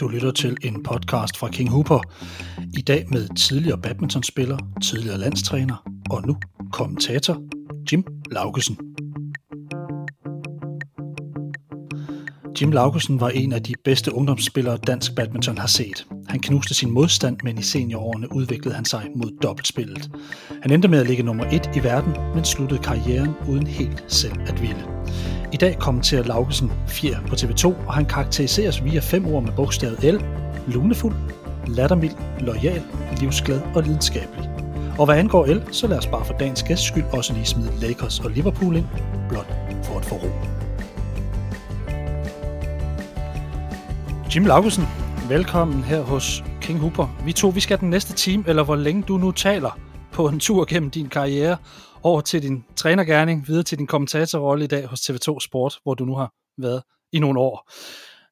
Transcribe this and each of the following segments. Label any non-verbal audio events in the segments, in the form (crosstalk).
Du lytter til en podcast fra King Hooper. I dag med tidligere badmintonspiller, tidligere landstræner og nu kommentator Jim Laugesen. Jim Laugesen var en af de bedste ungdomsspillere dansk badminton har set. Han knuste sin modstand, men i seniorårene udviklede han sig mod dobbeltspillet. Han endte med at ligge nummer et i verden, men sluttede karrieren uden helt selv at ville. I dag kommenterer Laugesen fjer på TV2, og han karakteriseres via fem ord med bogstavet L, lunefuld, lattermild, lojal, livsglad og lidenskabelig. Og hvad angår L, så lad os bare for dagens gæst skyld også lige smide Lakers og Liverpool ind, blot for at få ro. Jim Laugesen, velkommen her hos King Hooper. Vi to, vi skal den næste time, eller hvor længe du nu taler, på en tur gennem din karriere, over til din trænergærning, videre til din kommentatorrolle i dag hos TV2 Sport, hvor du nu har været i nogle år.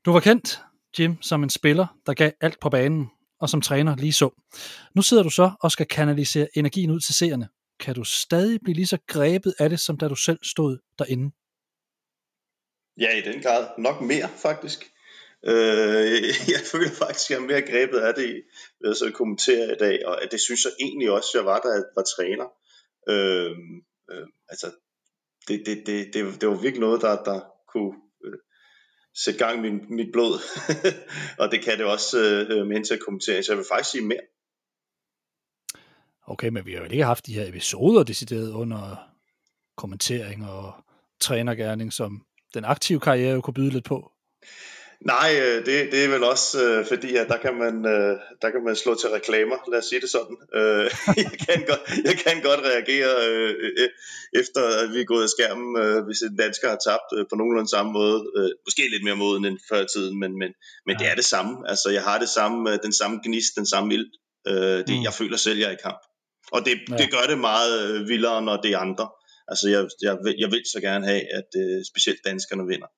Du var kendt, Jim, som en spiller, der gav alt på banen, og som træner lige så. Nu sidder du så og skal kanalisere energien ud til seerne. Kan du stadig blive lige så grebet af det, som da du selv stod derinde? Ja, i den grad. Nok mere, faktisk. Øh, (laughs) jeg føler faktisk, at jeg er mere grebet af det ved at så kommentere i dag, og det synes jeg egentlig også, jeg var, da jeg var træner. Øh, øh, altså, det, det, det, det, det var virkelig noget, der, der kunne øh, sætte gang i min, mit blod, (laughs) og det kan det også øh, øh med til at kommentere, så jeg vil faktisk sige mere. Okay, men vi har jo ikke haft de her episoder decideret under kommentering og trænergærning, som den aktive karriere kunne byde lidt på. Nej, øh, det, det er vel også øh, fordi, at der kan, man, øh, der kan man slå til reklamer, lad os sige det sådan. Øh, (laughs) jeg, kan godt, jeg kan godt reagere øh, øh, efter, at vi er gået af skærmen, øh, hvis en dansker har tabt øh, på nogenlunde samme måde. Øh, måske lidt mere moden end før i tiden, men, men, men ja. det er det samme. Altså, jeg har det samme, øh, den samme gnist, den samme ild. Øh, det, mm. Jeg føler selv, jeg er i kamp. Og det, ja. det gør det meget øh, vildere, når det er andre. Altså, jeg, jeg, jeg vil så gerne have, at øh, specielt danskerne vinder.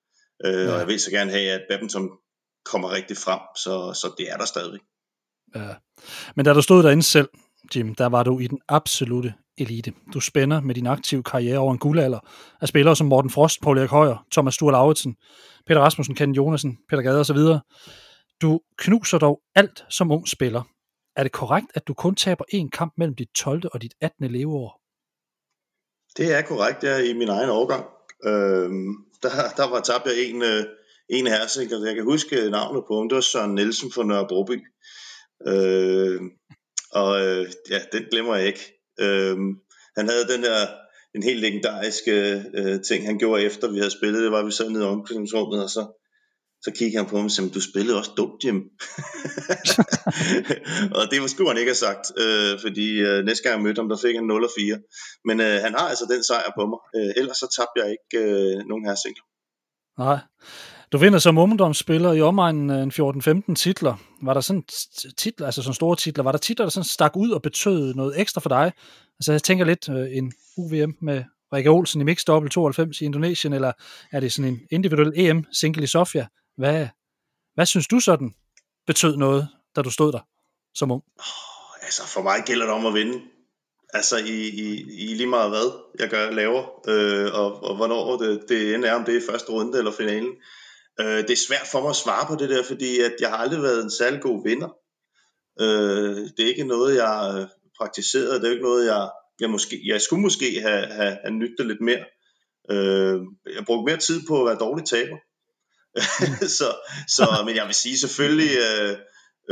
Øh, ja. Og jeg vil så gerne have, at badminton kommer rigtig frem, så, så det er der stadig. Ja. Men da du stod derinde selv, Jim, der var du i den absolute elite. Du spænder med din aktive karriere over en guldalder af spillere som Morten Frost, Paul Erik Højer, Thomas Sture Lauritsen, Peter Rasmussen, Ken Jonasen, Peter Gade osv. Du knuser dog alt som ung spiller. Er det korrekt, at du kun taber én kamp mellem dit 12. og dit 18. leveår? Det er korrekt, jeg er i min egen årgang. Øh, der, der var tabt jeg en, øh, en hersing, og altså, jeg kan huske øh, navnet på ham, det var Søren Nielsen fra Nørrebroby. Øh, og øh, ja, den glemmer jeg ikke. Øh, han havde den der en helt legendarisk øh, øh, ting, han gjorde efter vi havde spillet, det var, at vi sad nede i omklædningsrummet, og så så kiggede han på mig og sagde, du spillede også dumt, Jim. (laughs) og det var sgu han ikke have sagt, øh, fordi øh, næste gang jeg mødte ham, der fik han 0 og 4. Men øh, han har altså den sejr på mig. Øh, ellers så tabte jeg ikke øh, nogen her singler. Nej. Du vinder som ungdomsspiller i omegnen en 14-15 titler. Var der sådan titler, altså sådan store titler, var der titler, der sådan stak ud og betød noget ekstra for dig? Altså jeg tænker lidt øh, en UVM med Rikke Olsen i Mix Double 92 i Indonesien, eller er det sådan en individuel EM single i Sofia? Hvad, hvad synes du sådan betød noget, da du stod der som ung? Oh, altså for mig gælder det om at vinde. Altså i, i, i lige meget hvad jeg gør, laver, øh, og, og hvornår det, det ender, om det er første runde eller finalen. Øh, det er svært for mig at svare på det der, fordi at jeg har aldrig været en særlig god vinder. Øh, det er ikke noget, jeg praktiserede, det er ikke noget, jeg, jeg, måske, jeg skulle måske have, have, have nyttet lidt mere. Øh, jeg brugte mere tid på at være dårlig taber. (laughs) så, så, men jeg vil sige selvfølgelig, øh,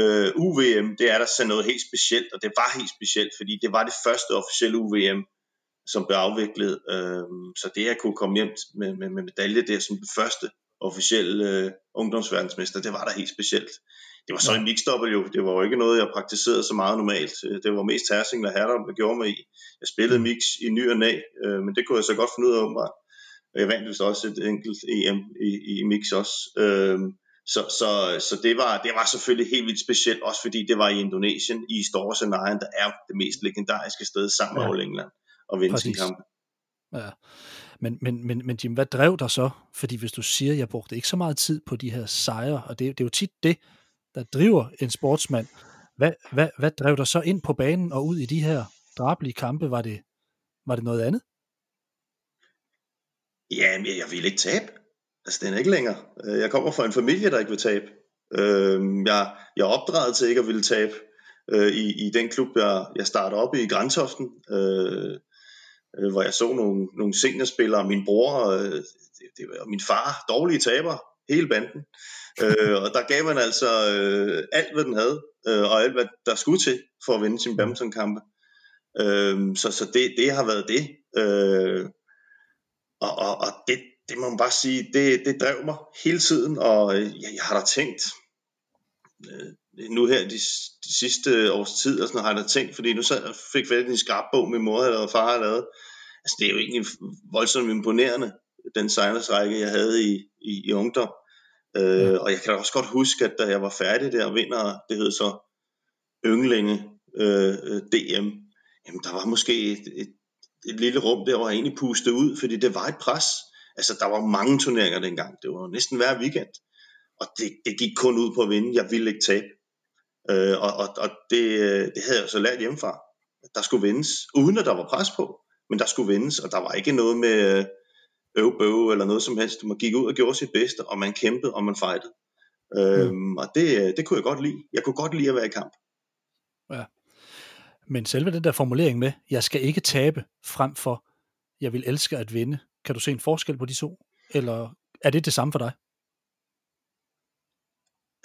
øh, UVM, det er der så noget helt specielt, og det var helt specielt, fordi det var det første officielle UVM, som blev afviklet. Øh, så det at kunne komme hjem med, med, med medalje der som det første officielle øh, ungdomsverdensmester, det var da helt specielt. Det var så en mixed jo. Det var jo ikke noget, jeg praktiserede så meget normalt. Det var mest tærsing og herter, der gjorde mig i. Jeg spillede mix i ny og næ, øh, men det kunne jeg så godt finde ud af åbenbart. Jeg vandt vist også et enkelt EM i, i mix også. Øhm, så, så, så det, var, det var selvfølgelig helt vildt specielt, også fordi det var i Indonesien, i Store Senayan, der er det mest legendariske sted sammen med ja. All England, og vinde sin kamp. Ja. Men, men, men, men Jim, hvad drev dig så? Fordi hvis du siger, at jeg brugte ikke så meget tid på de her sejre, og det, det er jo tit det, der driver en sportsmand. Hvad, hvad, hvad drev dig så ind på banen og ud i de her drabelige kampe? Var det, var det noget andet? Ja, men jeg vil ikke tabe. Altså, den er ikke længere. Øh, jeg kommer fra en familie, der ikke vil tabe. Øh, jeg, jeg er opdraget til ikke at ville tabe øh, i, i den klub, jeg, jeg startede op i i Grantoften, øh, hvor jeg så nogle, nogle seniorspillere, min bror øh, det, det, og min far, dårlige taber, hele banden. øh, og der gav man altså øh, alt, hvad den havde, øh, og alt, hvad der skulle til for at vinde sin badmintonkampe. Øh, så så det, det har været det. Øh, og, og, og det, det må man bare sige, det, det drev mig hele tiden, og øh, jeg, jeg har da tænkt, øh, nu her de, de sidste års tid, og sådan har jeg da tænkt, fordi nu sad jeg fik fat i en skarp bog, min mor eller far havde lavet. Altså det er jo egentlig voldsomt imponerende, den sejlersrække, jeg havde i, i, i ungdom. Øh, og jeg kan også godt huske, at da jeg var færdig der vinder, det hed så Ynglinge øh, DM, jamen der var måske et, et, et lille rum der, jeg egentlig pustede ud, fordi det var et pres. Altså der var mange turneringer dengang, det var næsten hver weekend. Og det, det gik kun ud på at vinde, jeg ville ikke tabe. Øh, og og, og det, det havde jeg så lært hjemmefra. Der skulle vindes, uden at der var pres på, men der skulle vindes, og der var ikke noget med øv bøv eller noget som helst. Man gik ud og gjorde sit bedste, og man kæmpede, og man fejlede. Mm. Øhm, og det, det kunne jeg godt lide. Jeg kunne godt lide at være i kamp. Ja. Men selve den der formulering med, jeg skal ikke tabe, frem for, jeg vil elske at vinde. Kan du se en forskel på de to? Eller er det det samme for dig?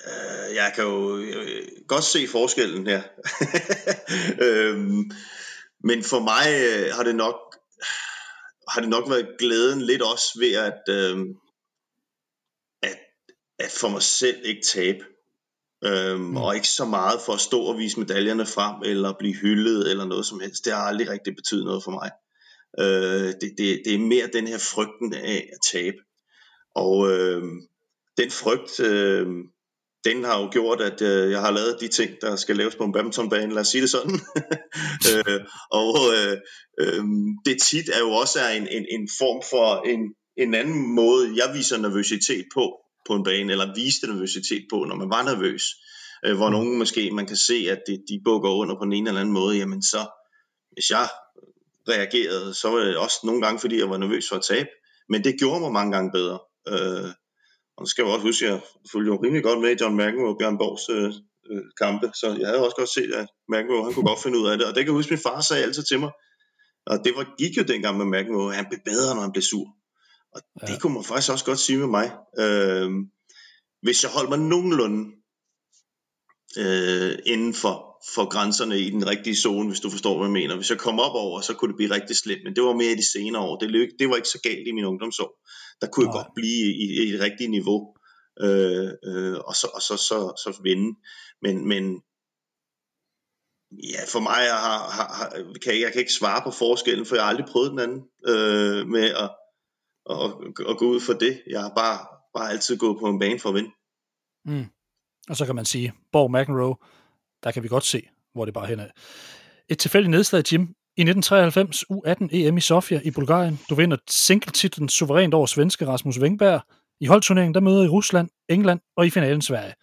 Øh, jeg kan jo øh, godt se forskellen her. (laughs) øhm, men for mig øh, har det nok har det nok været glæden lidt også ved at, øh, at, at for mig selv ikke tabe. Øhm, mm. Og ikke så meget for at stå og vise medaljerne frem, eller blive hyldet, eller noget som helst. Det har aldrig rigtig betydet noget for mig. Øh, det, det, det er mere den her frygten af at tabe. Og øh, den frygt, øh, den har jo gjort, at øh, jeg har lavet de ting, der skal laves på en badmintonbane, lad os sige det sådan. (laughs) øh, og øh, øh, det tit er jo også en, en, en form for en, en anden måde, jeg viser nervøsitet på, på en bane, eller viste nervøsitet på, når man var nervøs. Øh, hvor mm. nogen måske, man kan se, at de, de bukker under på den ene eller anden måde, jamen så, hvis jeg reagerede, så var det også nogle gange, fordi jeg var nervøs for at tabe. Men det gjorde mig mange gange bedre. Øh, og så skal jeg også huske, at jeg fulgte jo rimelig godt med i John McEnroe og Bjørn Borgs øh, øh, kampe, så jeg havde også godt set, at McEnroe, han kunne godt finde ud af det. Og det kan jeg huske, min far sagde altid til mig, og det var, gik jo dengang med McEnroe, han blev bedre, når han blev sur. Og ja. det kunne man faktisk også godt sige med mig. Øh, hvis jeg holdt mig nogenlunde øh, inden for, for grænserne i den rigtige zone, hvis du forstår, hvad jeg mener. Hvis jeg kom op over, så kunne det blive rigtig slemt, men det var mere i de senere år. Det, løg, det var ikke så galt i min ungdomsår. Der kunne Nej. jeg godt blive i, i et rigtigt niveau, øh, øh, og, så, og så, så, så vinde. Men, men ja, for mig, jeg, har, har, kan, jeg kan ikke svare på forskellen, for jeg har aldrig prøvet den anden øh, med at, og, og gå ud for det. Jeg har bare, bare altid gået på en bane for at vinde. Mm. Og så kan man sige, Borg McEnroe, der kan vi godt se, hvor det bare hen er. Et tilfældigt nedslag, Jim. I 1993 U18 EM i Sofia i Bulgarien. Du vinder singletitlen suverænt over svenske Rasmus Wengberg. I holdturneringen, der møder I Rusland, England og i finalen Sverige.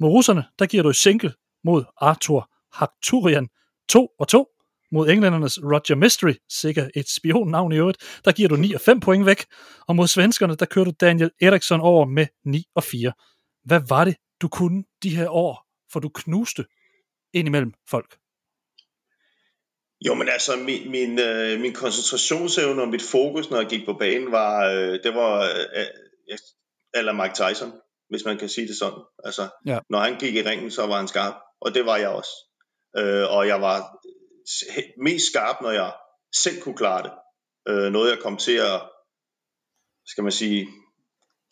Mod russerne, der giver du i single mod Arthur Hakturian 2 og 2. Mod englændernes Roger Mystery, sikkert et spionnavn i øvrigt, der giver du 9 og 5 point væk. Og mod svenskerne, der kører du Daniel Eriksson over med 9 og 4. Hvad var det, du kunne de her år, for du knuste indimellem folk? Jo, men altså, min, min, øh, min koncentrationsevne og mit fokus, når jeg gik på banen, var, øh, det var øh, eller Mike Tyson, hvis man kan sige det sådan. Altså, ja. når han gik i ringen, så var han skarp, og det var jeg også. Øh, og jeg var mest skarp, når jeg selv kunne klare det. Øh, noget jeg kom til at, skal man sige,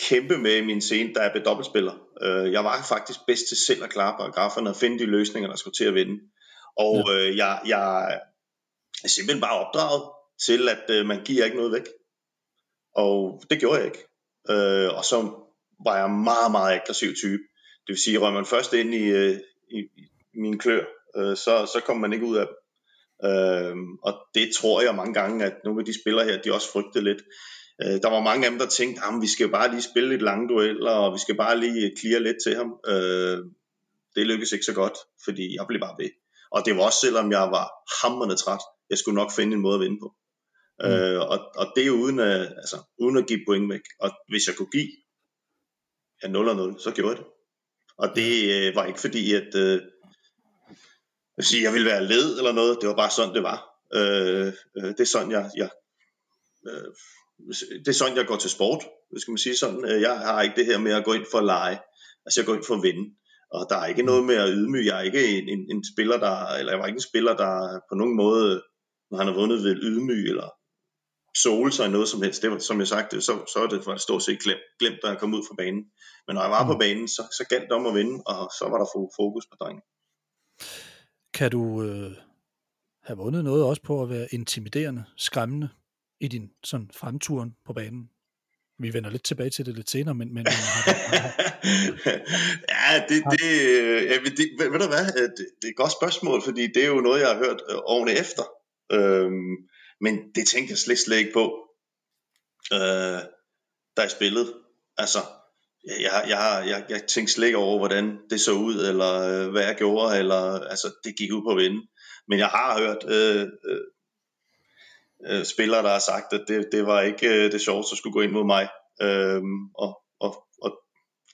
kæmpe med i min scene, da jeg blev dobbeltspiller. Øh, jeg var faktisk bedst til selv at klare paragraferne og finde de løsninger, der skulle til at vinde. Og ja. øh, jeg, jeg er simpelthen bare opdraget til, at øh, man giver ikke noget væk. Og det gjorde jeg ikke. Øh, og så var jeg meget, meget aggressiv type. Det vil sige, at man først ind i, øh, i, i min klør, øh, så, så kommer man ikke ud af dem. Øh, og det tror jeg mange gange, at nogle af de spillere her, de også frygtede lidt. Øh, der var mange af dem, der tænkte, at vi skal bare lige spille lidt lange dueller, og vi skal bare lige clear lidt til ham. Øh, det lykkedes ikke så godt, fordi jeg blev bare ved. Og det var også selvom jeg var hammerende træt. Jeg skulle nok finde en måde at vinde på. Mm. Øh, og, og det er uden at, altså, uden at give point væk. Og hvis jeg kunne give ja, 0 og 0, så gjorde jeg det. Og det øh, var ikke fordi, at øh, jeg, sige, jeg ville være led eller noget. Det var bare sådan, det var. Øh, øh, det er sådan, jeg, jeg øh, det er sådan, jeg går til sport, hvis man sige sådan. Øh, jeg har ikke det her med at gå ind for at lege. Altså, jeg går ind for at vinde. Og der er ikke noget med at ydmyge. Jeg er ikke en, en, en spiller, der, eller jeg var ikke en spiller, der på nogen måde, når han har vundet, vil ydmyge eller sole sig i noget som helst. Det var, som jeg sagde, så, så er det for at stå set glemt, glemt, da jeg kom ud fra banen. Men når jeg var mm. på banen, så, så galt det om at vinde, og så var der fokus på drengen. Kan du øh, have vundet noget også på at være intimiderende, skræmmende i din sådan fremturen på banen? Vi vender lidt tilbage til det lidt senere, men... men (laughs) ja, det, det, øh, ja, det, ved, ved du hvad, øh, det, det er et godt spørgsmål, fordi det er jo noget, jeg har hørt øh, årene efter. Øhm, men det tænkte jeg slet, slet ikke på, øh, da jeg spillede. Altså, jeg, jeg, jeg, jeg tænkte slet ikke over, hvordan det så ud, eller øh, hvad jeg gjorde, eller altså, det gik ud på at vinde. Men jeg har hørt øh, øh, øh, spillere, der har sagt, at det, det var ikke øh, det sjoveste at skulle gå ind mod mig. Øh, og, og, og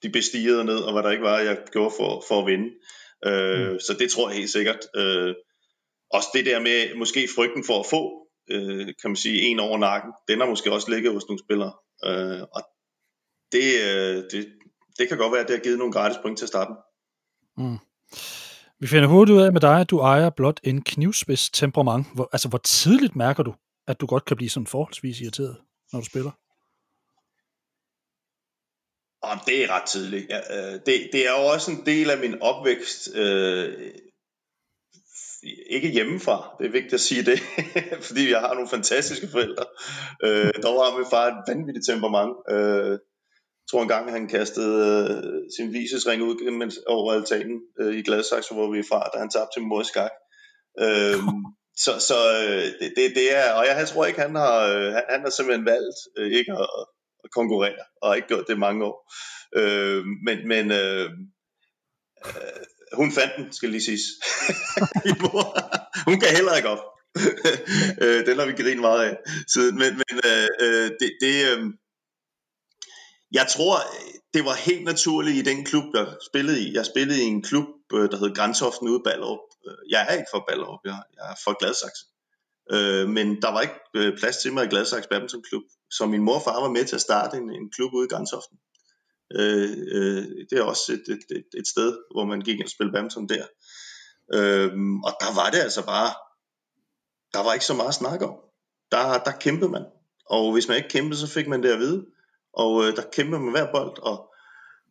de bestigede ned, og hvad der ikke var, jeg gjorde for, for at vinde. Øh, mm. Så det tror jeg helt sikkert. Øh, også det der med måske frygten for at få, øh, kan man sige, en over nakken, den har måske også ligget hos nogle spillere. Øh, og det, øh, det, det kan godt være, at det har givet nogle gratis point til at starte mm. Vi finder hurtigt ud af med dig, at du ejer blot en knivspids temperament. Hvor, altså, hvor tidligt mærker du, at du godt kan blive sådan forholdsvis irriteret, når du spiller? Om det er ret tidligt. Ja, øh, det, det er jo også en del af min opvækst. Øh, ikke hjemmefra, det er vigtigt at sige det, (laughs) fordi jeg har nogle fantastiske forældre. Øh, der var min far et vanvittigt temperament. Øh, jeg tror engang, han kastede øh, sin visesring ud over altanen øh, i Gladsaxe, hvor vi er fra, da han tabte til mor i skak. Øh, (laughs) så så øh, det, det, det er, og jeg tror ikke, han har, øh, han har simpelthen valgt øh, ikke at, at konkurrere, og ikke gjort det mange år. Øh, men men øh, øh, hun fandt den, skal lige siges. (laughs) hun kan heller ikke op. (laughs) øh, den har vi grinet meget af siden. Men, men øh, øh, det, det øh, jeg tror, det var helt naturligt i den klub, jeg spillede i. Jeg spillede i en klub, øh, der hed Grænsoften ude i Ballerup. Øh, jeg er ikke fra Ballerup, jeg, jeg er fra Gladsaxe. Øh, men der var ikke øh, plads til mig i Gladsaxe Badminton Klub. Så min mor og far var med til at starte en, en klub ude i Grænsoften. Øh, øh, det er også et, et, et, et sted, hvor man gik og spille badminton der. Øh, og der var det altså bare, der var ikke så meget at snakke om. Der, der kæmpede man. Og hvis man ikke kæmpede, så fik man det at vide. Og øh, der kæmpede man hver bold, og,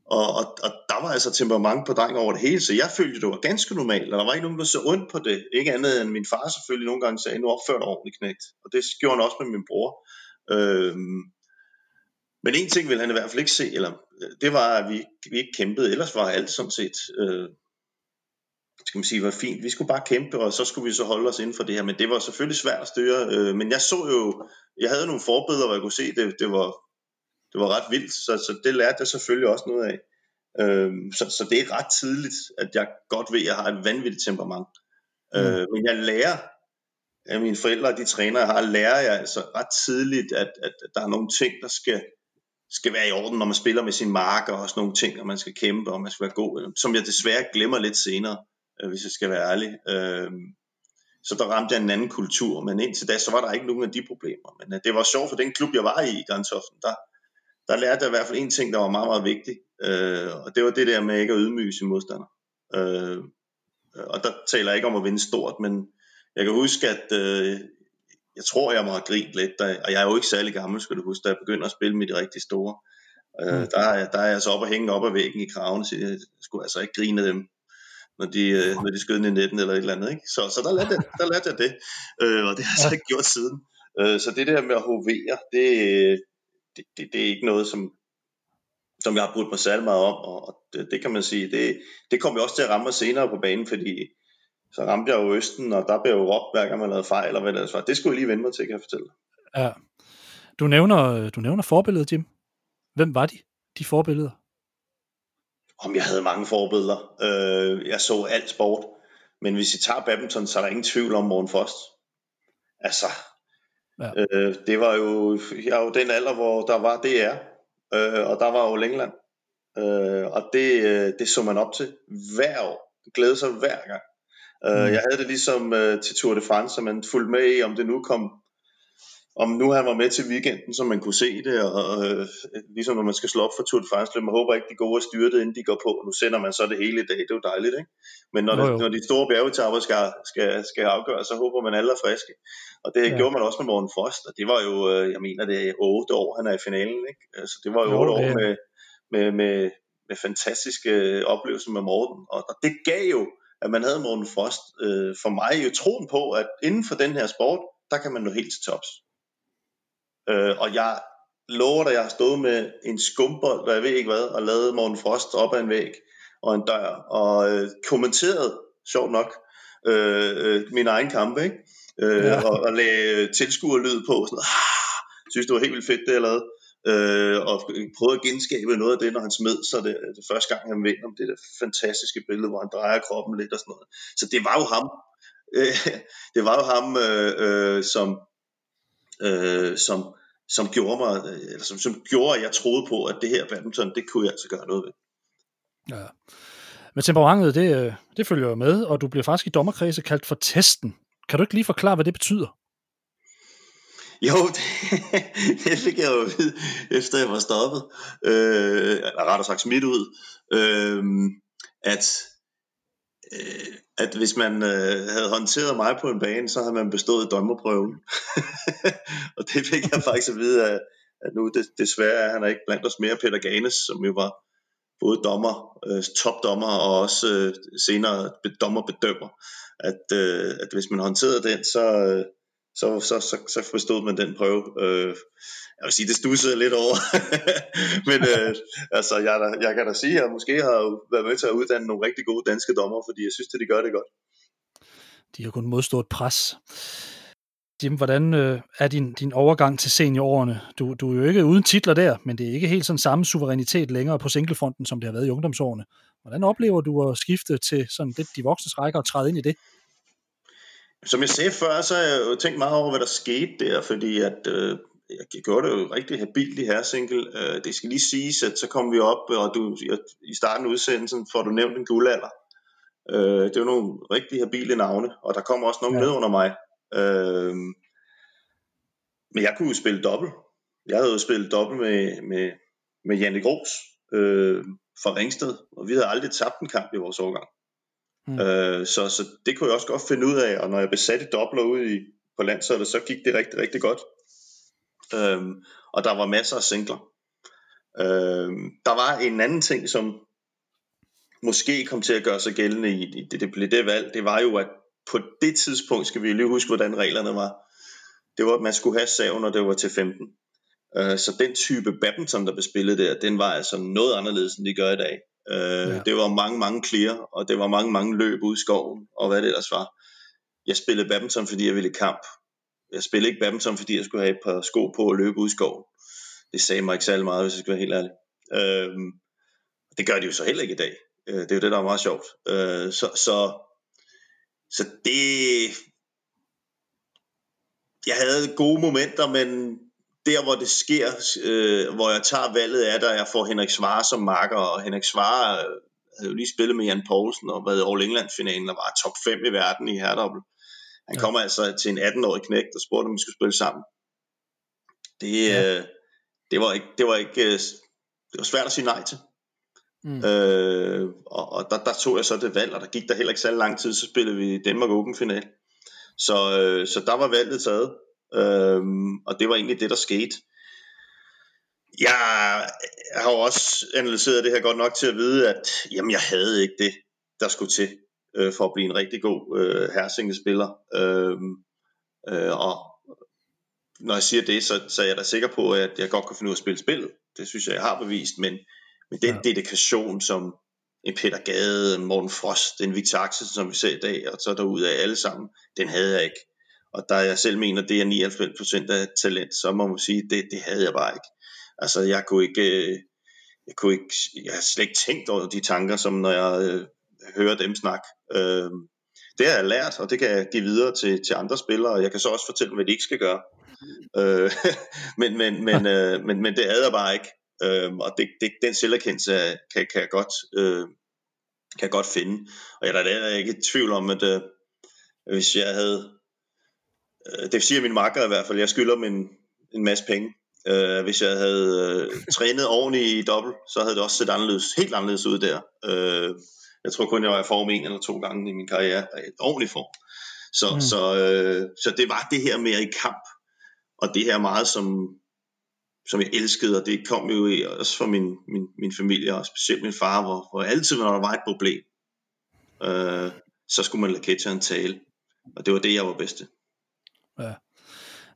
og, og, og der var altså temperament på dreng over det hele, så jeg følte, det var ganske normalt, og der var ikke nogen, der så ondt på det. Ikke andet end min far selvfølgelig nogle gange sagde, nu opfører du ordentligt knægt. Og det gjorde han også med min bror. Øh, men en ting ville han i hvert fald ikke se, eller øh, det var, at vi, vi ikke kæmpede, ellers var alt sådan set, øh, skal man sige, var fint. Vi skulle bare kæmpe, og så skulle vi så holde os inden for det her, men det var selvfølgelig svært at styre, øh, men jeg så jo, jeg havde nogle forbedre, hvor jeg kunne se, det, det var, det var ret vildt, så, så det lærte jeg selvfølgelig også noget af. Øh, så, så det er ret tidligt, at jeg godt ved, at jeg har et vanvittigt temperament. Mm. Øh, men jeg lærer af mine forældre de træner, jeg har, lærer jeg altså ret tidligt, at, at, der er nogle ting, der skal, skal være i orden, når man spiller med sin marker, og sådan nogle ting, og man skal kæmpe, og man skal være god, som jeg desværre glemmer lidt senere, øh, hvis jeg skal være ærlig. Øh, så der ramte jeg en anden kultur, men indtil da, så var der ikke nogen af de problemer. Men øh, det var sjovt for den klub, jeg var i i Grænsoften, der, der lærte jeg i hvert fald en ting, der var meget, meget vigtig, øh, og det var det der med ikke at ydmyge sin modstander. Øh, og der taler jeg ikke om at vinde stort, men jeg kan huske, at øh, jeg tror, jeg må have grint lidt, da, og jeg er jo ikke særlig gammel, skal du huske, da jeg begynder at spille med de rigtig store. Øh, mm. der, er, der er jeg så op og hænge op ad væggen i kraven, så jeg skulle altså ikke grine dem, når de, øh, når de skød i netten eller et eller andet. Ikke? Så, så der, lærte jeg, der lærte jeg det, øh, og det har jeg så ikke gjort siden. Øh, så det der med at hovere, det, det, det, det er ikke noget, som, som jeg har brugt mig særlig meget om, og det, det kan man sige, det, det kommer jo også til at ramme mig senere på banen, fordi så ramte jeg jo Østen, og der blev jo råbt, hver gang man lavede fejl, eller hvad det var. Det skulle jeg lige vende mig til, kan jeg fortælle. Ja. Du nævner, du nævner forbilledet, Jim. Hvem var de, de forbilleder? Om jeg havde mange forbilleder. Øh, jeg så alt sport. Men hvis I tager badminton, så er der ingen tvivl om Morten Fost. Altså, ja. øh, det var jo, jeg er jo den alder, hvor der var DR, øh, og der var jo England. Øh, og det, øh, det så man op til hver år. Glæde sig hver gang. Øh, mm. Jeg havde det ligesom øh, til Tour de France, så man fulgte med i, om det nu kom om nu han var med til weekenden, så man kunne se det, og øh, ligesom når man skal slå op for Tour de France, man håber ikke, de og styrer det, inden de går på. Nu sender man så det hele i dag, det er jo dejligt, ikke? Men når, det, når de store bjergetapper skal, skal, skal afgøre, så håber man alle er friske. Og det ja. gjorde man også med Morten Frost, og det var jo, øh, jeg mener, det er otte år, han er i finalen, ikke? Så altså, det var jo otte år med, med, med, med fantastiske oplevelser med Morten, og, og det gav jo, at man havde Morten Frost, øh, for mig jo troen på, at inden for den her sport, der kan man nå helt til tops. Øh, og jeg lover dig, jeg har stået med en skumbold, og jeg ved ikke hvad, og lavet Morten Frost op ad en væg og en dør, og øh, kommenteret, sjovt nok, øh, øh, min egen kamp, ikke? Øh, ja. og, og lagde tilskuerlyd på, sådan ah, synes det var helt vildt fedt, det jeg lavede. Øh, og prøvede at genskabe noget af det, når han smed så det, det første gang, han vinder om det der fantastiske billede, hvor han drejer kroppen lidt og sådan noget. Så det var jo ham, øh, (laughs) det var jo ham, øh, øh, som, øh, som, som gjorde mig, eller som, som gjorde, at jeg troede på, at det her badminton, det kunne jeg altså gøre noget ved. Ja. Men temperamentet, det, øh, det følger jo med, og du bliver faktisk i dommerkredse kaldt for testen. Kan du ikke lige forklare, hvad det betyder? Jo, (laughs) det, det fik jeg jo at vide, efter jeg var stoppet, øh, eller rettere sagt smidt ud, øh, at Øh, at hvis man øh, havde håndteret mig på en bane, så havde man bestået dommerprøven. (laughs) og det fik jeg faktisk at vide, at, at nu det, desværre er han er ikke blandt os mere Peter Ganes, som jo var både dommer, øh, topdommer og også øh, senere dommerbedømmer. At, øh, at hvis man håndterede den, så, øh, så, så, så, så forstod man den prøve. Øh, jeg vil sige, det stussede lidt over. (laughs) Men øh, altså, jeg, jeg kan da sige, at jeg måske har været med til at uddanne nogle rigtig gode danske dommer, fordi jeg synes, at de gør det godt. De har kun modstået pres. Jim, hvordan øh, er din, din overgang til seniorårene? Du, du er jo ikke uden titler der, men det er ikke helt sådan samme suverænitet længere på singlefronten, som det har været i ungdomsårene. Hvordan oplever du at skifte til sådan lidt de voksnes rækker og træde ind i det? Som jeg sagde før, så har jeg jo tænkt meget over, hvad der skete der, fordi at øh, jeg gjorde det jo rigtig habilt i her single. Øh, det skal lige siges, at så kom vi op, og du, i starten af udsendelsen får du nævnt en guldalder. Øh, det er jo nogle rigtig habile navne, og der kommer også nogen ja. ned under mig. Øh, men jeg kunne jo spille dobbelt. Jeg havde jo spillet dobbelt med, med, med Janne Gros øh, fra Ringsted, og vi havde aldrig tabt en kamp i vores årgang. Mm. Øh, så, så det kunne jeg også godt finde ud af, og når jeg besatte dobbler ud i, på landsholdet, så gik det rigtig, rigtig godt. Øhm, og der var masser af singler. Øhm, der var en anden ting, som måske kom til at gøre sig gældende i det, det blev det valg, det var jo, at på det tidspunkt, skal vi lige huske, hvordan reglerne var, det var, at man skulle have saven, når det var til 15. Øh, så den type badminton, der blev spillet der, den var altså noget anderledes, end de gør i dag. Øh, ja. Det var mange, mange clear, og det var mange, mange løb ud i skoven, og hvad det ellers var. Jeg spillede badminton, fordi jeg ville i kamp. Jeg spillede ikke badminton, fordi jeg skulle have et par sko på og løbe ud i skoven. Det sagde mig ikke særlig meget, hvis jeg skal være helt ærlig. Øh, det gør de jo så heller ikke i dag. Øh, det er jo det, der er meget sjovt. Øh, så, så, så det... Jeg havde gode momenter, men der hvor det sker, øh, hvor jeg tager valget af, der jeg får Henrik Svare som marker, og Henrik Svare øh, havde jo lige spillet med Jan Poulsen og været i All England-finalen og var top 5 i verden i herredobbel. Han ja. kommer altså til en 18-årig knægt og spurgte, om vi skulle spille sammen. Det, ja. øh, det var ikke, det var ikke, øh, det var svært at sige nej til. Mm. Øh, og, og der, der tog jeg så det valg, og der gik der heller ikke så lang tid, så spillede vi Danmark Open final. Så, øh, så der var valget taget. Øhm, og det var egentlig det, der skete. Jeg har jo også analyseret det her godt nok til at vide, at jamen, jeg havde ikke det, der skulle til øh, for at blive en rigtig god øh, hersinge-spiller. Øhm, øh, og når jeg siger det, så, så er jeg da sikker på, at jeg godt kan finde ud af at spille spillet. Det synes jeg, jeg har bevist, men, men den ja. dedikation, som en Peter Gade, en Morten Frost, en Victor Axel, som vi ser i dag, og så derud af alle sammen, den havde jeg ikke. Og der jeg selv mener, det er 99% af talent, så må man sige, det, det havde jeg bare ikke. Altså, jeg kunne ikke, øh, jeg kunne ikke, jeg har slet ikke tænkt over de tanker, som når jeg øh, hører dem snakke. Øh, det har jeg lært, og det kan jeg give videre til, til andre spillere, og jeg kan så også fortælle hvad de ikke skal gøre. Øh, (laughs) men, men, men, øh, men, men det havde jeg bare ikke. Øh, og det, det, den selverkendelse kan, kan, jeg godt, øh, kan jeg godt finde. Og jeg er da ikke i tvivl om, at øh, hvis jeg havde... Øh, det siger min makker i hvert fald, jeg skylder min en masse penge. Øh, hvis jeg havde øh, trænet ordentligt i dobbelt, så havde det også set anderledes, helt anderledes ud der. Øh, jeg tror kun, jeg var i form en eller to gange i min karriere, i ordentlig form. Så, mm. så, øh, så det var det her med i kamp, og det her meget, som, som jeg elskede, og det kom jo også fra min, min, min familie, og specielt min far, hvor, hvor altid, når der var et problem, øh, så skulle man lade catcheren tale. Og det var det, jeg var bedste. Ja.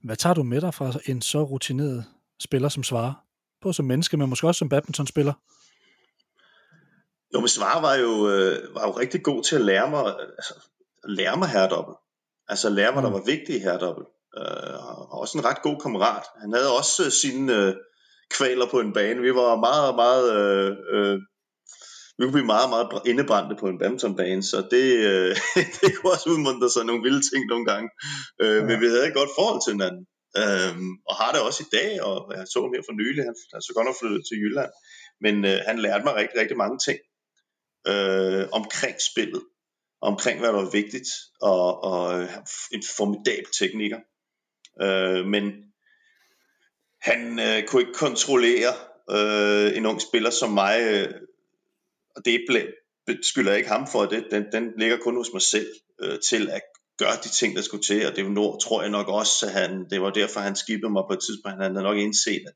Hvad tager du med dig fra en så rutineret spiller som Svare? Både som menneske, men måske også som badmintonspiller? Jo, men Svare var jo, øh, var jo rigtig god til at lære mig, altså, lære mig herredobbel. Altså lære mig, mm. der var vigtigt i herredobbel. Øh, og også en ret god kammerat. Han havde også øh, sine øh, kvaler på en bane. Vi var meget, meget øh, øh, vi kunne blive meget, meget indebrændte på en badmintonbane, så det, øh, (laughs) det kunne også udmuntre sig nogle vilde ting nogle gange. Øh, ja. Men vi havde et godt forhold til hinanden, øh, og har det også i dag, og jeg så ham her for nylig, han er så godt nok flyttet til Jylland, men øh, han lærte mig rigtig, rigtig mange ting øh, omkring spillet, omkring hvad der var vigtigt, og, og en formidabel tekniker. Øh, men han øh, kunne ikke kontrollere øh, en ung spiller som mig, øh, og det skylder jeg ikke ham for, det, den, den ligger kun hos mig selv øh, til at gøre de ting, der skulle til, og det var, tror jeg nok også, at han, det var derfor, han skibede mig på et tidspunkt, han havde nok indset, at,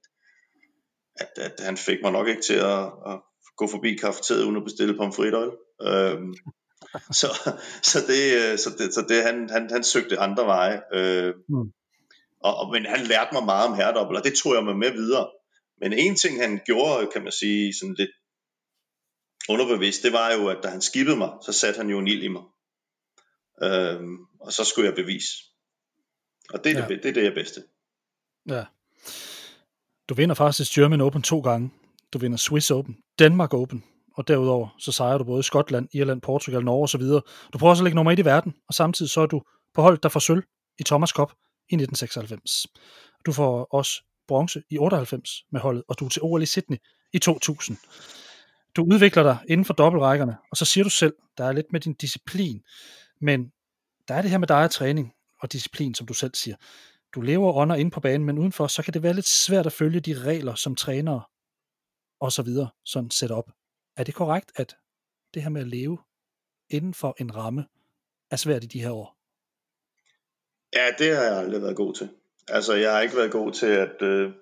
at, at han fik mig nok ikke til at, at gå forbi kafeteriet uden at bestille pomfritøl. Øhm, (laughs) så, så, det, øh, så, det, så det, han, han, han søgte andre veje. Øh, mm. og, og, men han lærte mig meget om herredobbel, og det tog jeg mig med videre. Men en ting, han gjorde, kan man sige, sådan lidt underbevidst, det var jo, at da han skibede mig, så satte han jo en ild i mig. Øhm, og så skulle jeg bevise. Og det er, ja. det, det, er det, jeg bedste. Ja. Du vinder faktisk German Open to gange. Du vinder Swiss Open, Danmark Open, og derudover så sejrer du både Skotland, Irland, Portugal, Norge osv. Du prøver også at lægge nummer 1 i verden, og samtidig så er du på hold, der får sølv i Thomas Cup i 1996. Du får også bronze i 98 med holdet, og du er til OL i Sydney i 2000 du udvikler dig inden for dobbeltrækkerne, og så siger du selv, der er lidt med din disciplin, men der er det her med dig og træning og disciplin, som du selv siger. Du lever under inde på banen, men udenfor, så kan det være lidt svært at følge de regler, som trænere og så videre sådan sætter op. Er det korrekt, at det her med at leve inden for en ramme er svært i de her år? Ja, det har jeg aldrig været god til. Altså, jeg har ikke været god til at, øh,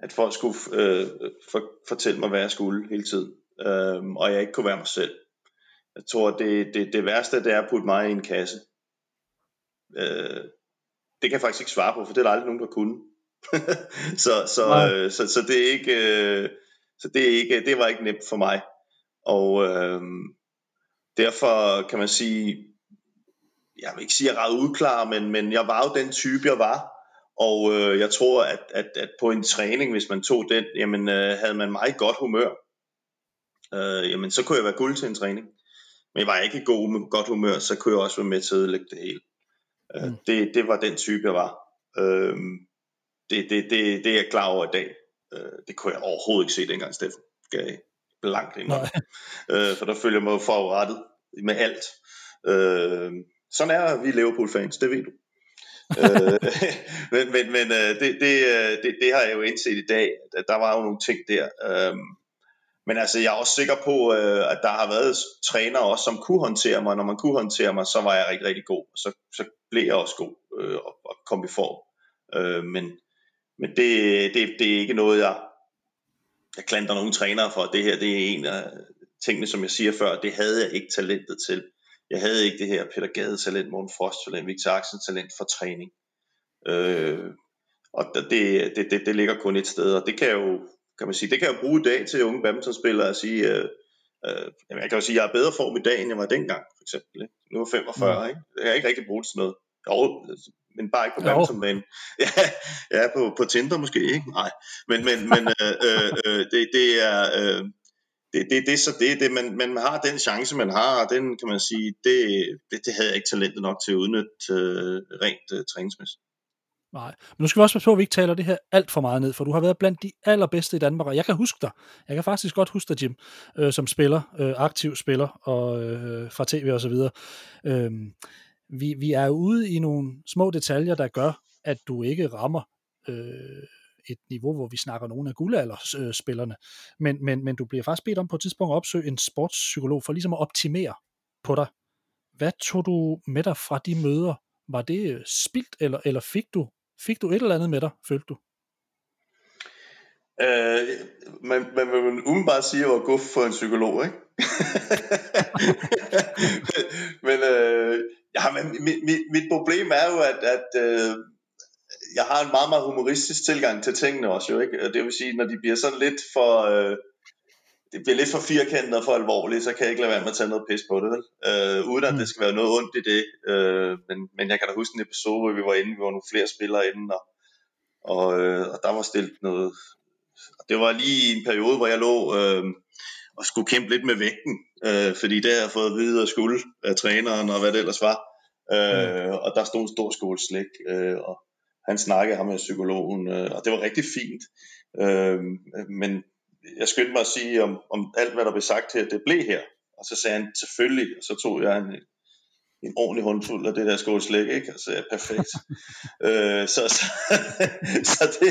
at folk skulle øh, for, fortælle mig, hvad jeg skulle hele tiden, øh, og jeg ikke kunne være mig selv. Jeg tror, det, det, det værste, det er at putte mig i en kasse. Øh, det kan jeg faktisk ikke svare på, for det er der aldrig nogen, der kunne. (laughs) så, så, øh, så, så, det er ikke, øh, så det, er ikke, det var ikke nemt for mig. Og øh, derfor kan man sige, jeg vil ikke sige, at jeg er udklar, men, men jeg var jo den type, jeg var. Og øh, jeg tror, at, at, at på en træning, hvis man tog den, jamen øh, havde man meget godt humør, øh, jamen så kunne jeg være guld til en træning. Men jeg var ikke i god, godt humør, så kunne jeg også være med til at ødelægge det hele. Øh, mm. det, det var den type, jeg var. Øh, det, det, det, det er jeg klar over i dag. Øh, det kunne jeg overhovedet ikke se dengang, Steffen. Gav blankt ind. (laughs) øh, for der følger mig forurettet med alt. Øh, sådan er vi Liverpool-fans, det ved du øh, (laughs) men men, men øh, det, det, øh, det, det har jeg jo indset i dag, at der var jo nogle ting der. Øh, men altså, jeg er også sikker på, øh, at der har været trænere også, som kunne håndtere mig. Når man kunne håndtere mig, så var jeg rigtig, rigtig god. Så, så blev jeg også god øh, og, og kom i form. Øh, men men det, det, det er ikke noget, jeg, jeg klandrer nogen trænere for. Det her, det er en af tingene, som jeg siger før, det havde jeg ikke talentet til jeg havde ikke det her Peter Gade talent, Morten Frost talent, Victor Axel talent for træning. Øh, og det, det, det, det ligger kun et sted, og det kan jo, kan man sige, det kan jeg bruge i dag til unge badmintonspillere at sige, øh, øh, jeg kan jo sige, at jeg er bedre form i dag, end jeg var dengang, for eksempel. Ikke? Nu er 45, mm. ikke? Jeg kan ikke rigtig bruge det til noget. Jo, men bare ikke på badmintonbanen. (laughs) Ja, ja på, på Tinder måske, ikke? Nej. Men, men, men øh, øh, øh, det, det er... Øh, det, det, det er så det, det man, man har den chance, man har, og den kan man sige, det, det, det havde jeg ikke talentet nok til at udnytte øh, rent øh, træningsmæssigt. Nej, men nu skal vi også passe på, at vi ikke taler det her alt for meget ned, for du har været blandt de allerbedste i Danmark, og jeg kan huske dig. Jeg kan faktisk godt huske dig, Jim, øh, som spiller, øh, aktiv spiller og øh, fra tv og så videre. Øh, vi, vi er ude i nogle små detaljer, der gør, at du ikke rammer øh, et niveau, hvor vi snakker nogle af guldalderspillerne. Men, men, men du bliver faktisk bedt om på et tidspunkt at opsøge en sportspsykolog for ligesom at optimere på dig. Hvad tog du med dig fra de møder? Var det øh, spildt, eller, eller fik du Fik du et eller andet med dig, følte du? Øh, man, man vil umiddelbart sige, at jeg var guf for en psykolog, ikke? (laughs) men øh, ja, men mit, mit, mit problem er jo, at, at øh, jeg har en meget, meget humoristisk tilgang til tingene også jo, ikke? Det vil sige, når de bliver sådan lidt for... Øh, det bliver lidt for firkantet og for alvorligt, så kan jeg ikke lade være med at tage noget pis på det, vel? Øh, uden at mm. det skal være noget ondt i det. Øh, men, men jeg kan da huske en episode, hvor vi var inde, vi var nogle flere spillere inde, og, og, øh, og der var stillet noget... Det var lige en periode, hvor jeg lå øh, og skulle kæmpe lidt med vægten, øh, fordi det har jeg fået at vide af skuld af træneren og hvad det ellers var. Øh, mm. Og der stod en stor skål slik, øh, og han snakkede ham med psykologen, øh, og det var rigtig fint. Øh, men jeg skyndte mig at sige om, om alt, hvad der blev sagt her, det blev her. Og så sagde han, selvfølgelig, og så tog jeg en, en ordentlig håndfuld af det der skål slæk, ikke? Og så er perfekt. (laughs) øh, så så, (laughs) så det,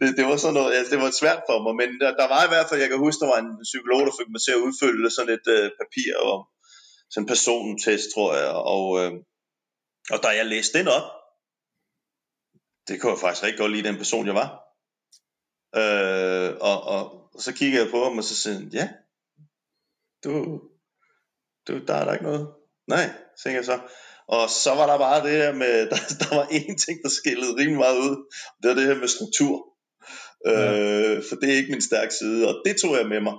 det, det, var sådan noget, altså, det var svært for mig, men der, der var i hvert fald, jeg kan huske, der var en psykolog, der fik mig til at udfylde sådan et øh, papir om sådan en persontest, tror jeg, og, øh, og da jeg læste den op, det kunne jeg faktisk rigtig godt lide den person, jeg var. Øh, og, og, og så kigger jeg på ham, og så siger han, ja, du, du, der er der ikke noget. Nej, tænker jeg så. Og så var der bare det her med, (laughs) der, der var en ting, der skillede rimelig meget ud. Det var det her med struktur. Ja. Øh, for det er ikke min stærke side, og det tog jeg med mig.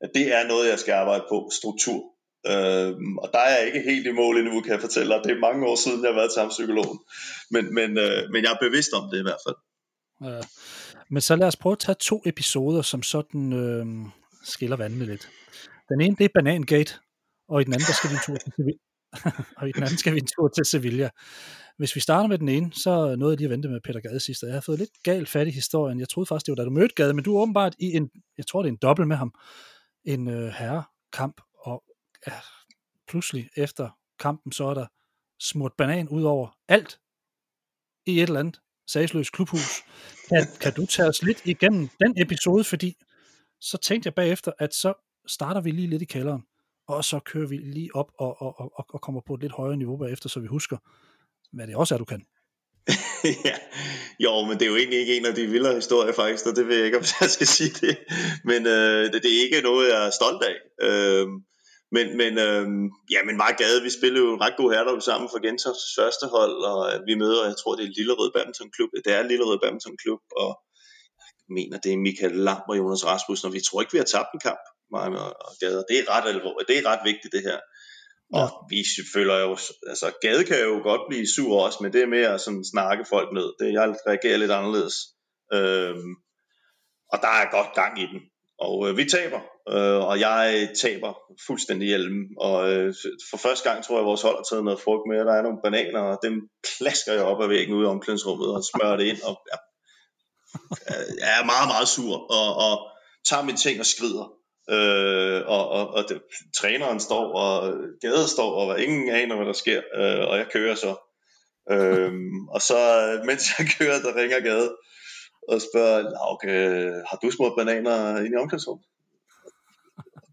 At det er noget, jeg skal arbejde på, struktur. Øh, og der er jeg ikke helt i mål endnu, kan jeg fortælle dig. Det er mange år siden, jeg har været til psykologen. Men, men, øh, men jeg er bevidst om det i hvert fald. Ja. Men så lad os prøve at tage to episoder, som sådan øh, skiller vandene lidt. Den ene, det er Banangate, og i den anden, der skal vi en tur til Sevilla. (laughs) og i den anden skal vi en tur til Sevilla. Hvis vi starter med den ene, så nåede jeg lige at vente med Peter Gade sidst, og jeg har fået lidt galt fat i historien. Jeg troede faktisk, det var da du mødte Gade, men du er åbenbart i en, jeg tror det er en dobbelt med ham, en øh, herrekamp, ja, pludselig efter kampen, så er der smurt banan ud over alt i et eller andet sagsløs klubhus. Kan, kan du tage os lidt igennem den episode, fordi så tænkte jeg bagefter, at så starter vi lige lidt i kælderen, og så kører vi lige op og, og, og, og kommer på et lidt højere niveau bagefter, så vi husker, hvad det også er, du kan. (laughs) ja, jo, men det er jo egentlig ikke en af de vildere historier faktisk, og det vil jeg ikke, om jeg skal sige det. Men øh, det, det er ikke noget, jeg er stolt af. Øh, men, men, øhm, ja, men meget gade, vi spillede jo en ret god herredom sammen for Gentofts første hold, og vi møder, jeg tror det er Lillerød Badminton Klub, det er Lillerød Badminton Klub, og jeg mener det er Michael Lam og Jonas Rasmussen, og vi tror ikke, vi har tabt en kamp, mig og Gade, det er ret alvorligt, det er ret vigtigt det her. Og ja. vi føler jo, altså Gade kan jo godt blive sur også, men det er mere at sådan snakke folk ned, det, jeg reagerer lidt anderledes. Øhm, og der er godt gang i den. Og øh, vi taber, øh, og jeg taber fuldstændig hjelmen. Og øh, for første gang tror jeg, at vores hold har taget noget frugt med. Der er nogle bananer, og dem klasker jeg op ad væggen ude i omklædningsrummet og smører det ind. Og ja, jeg øh, er meget, meget sur, og, og tager mine ting og skrider. Øh, og, og, og det, træneren står, og gaden står, og ingen aner, hvad der sker. Øh, og jeg kører så. Øh, og så, øh, mens jeg (laughs) kører, der ringer gade og spørger, Lauke, øh, har du smurt bananer ind i omklædningsrummet?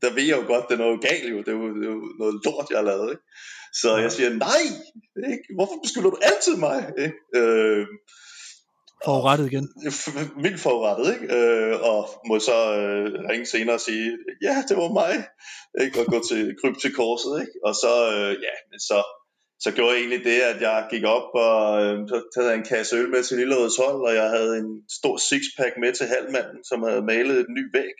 Der ved jeg jo godt, det er noget galt jo. Det er jo, det er jo noget lort, jeg har lavet. Ikke? Så jeg siger, nej, ikke? hvorfor beskylder du altid mig? Ikke? Øh, Forurettet igen. Vildt forurettet, ikke? Øh, og må så øh, ringe senere og sige, ja, det var mig, ikke? og gå til kryb til korset, ikke? og så, øh, ja, så så gjorde jeg egentlig det, at jeg gik op og øh, så havde jeg en kasse øl med til Lillerøds hold, og jeg havde en stor sixpack med til halvmanden, som havde malet et ny væg,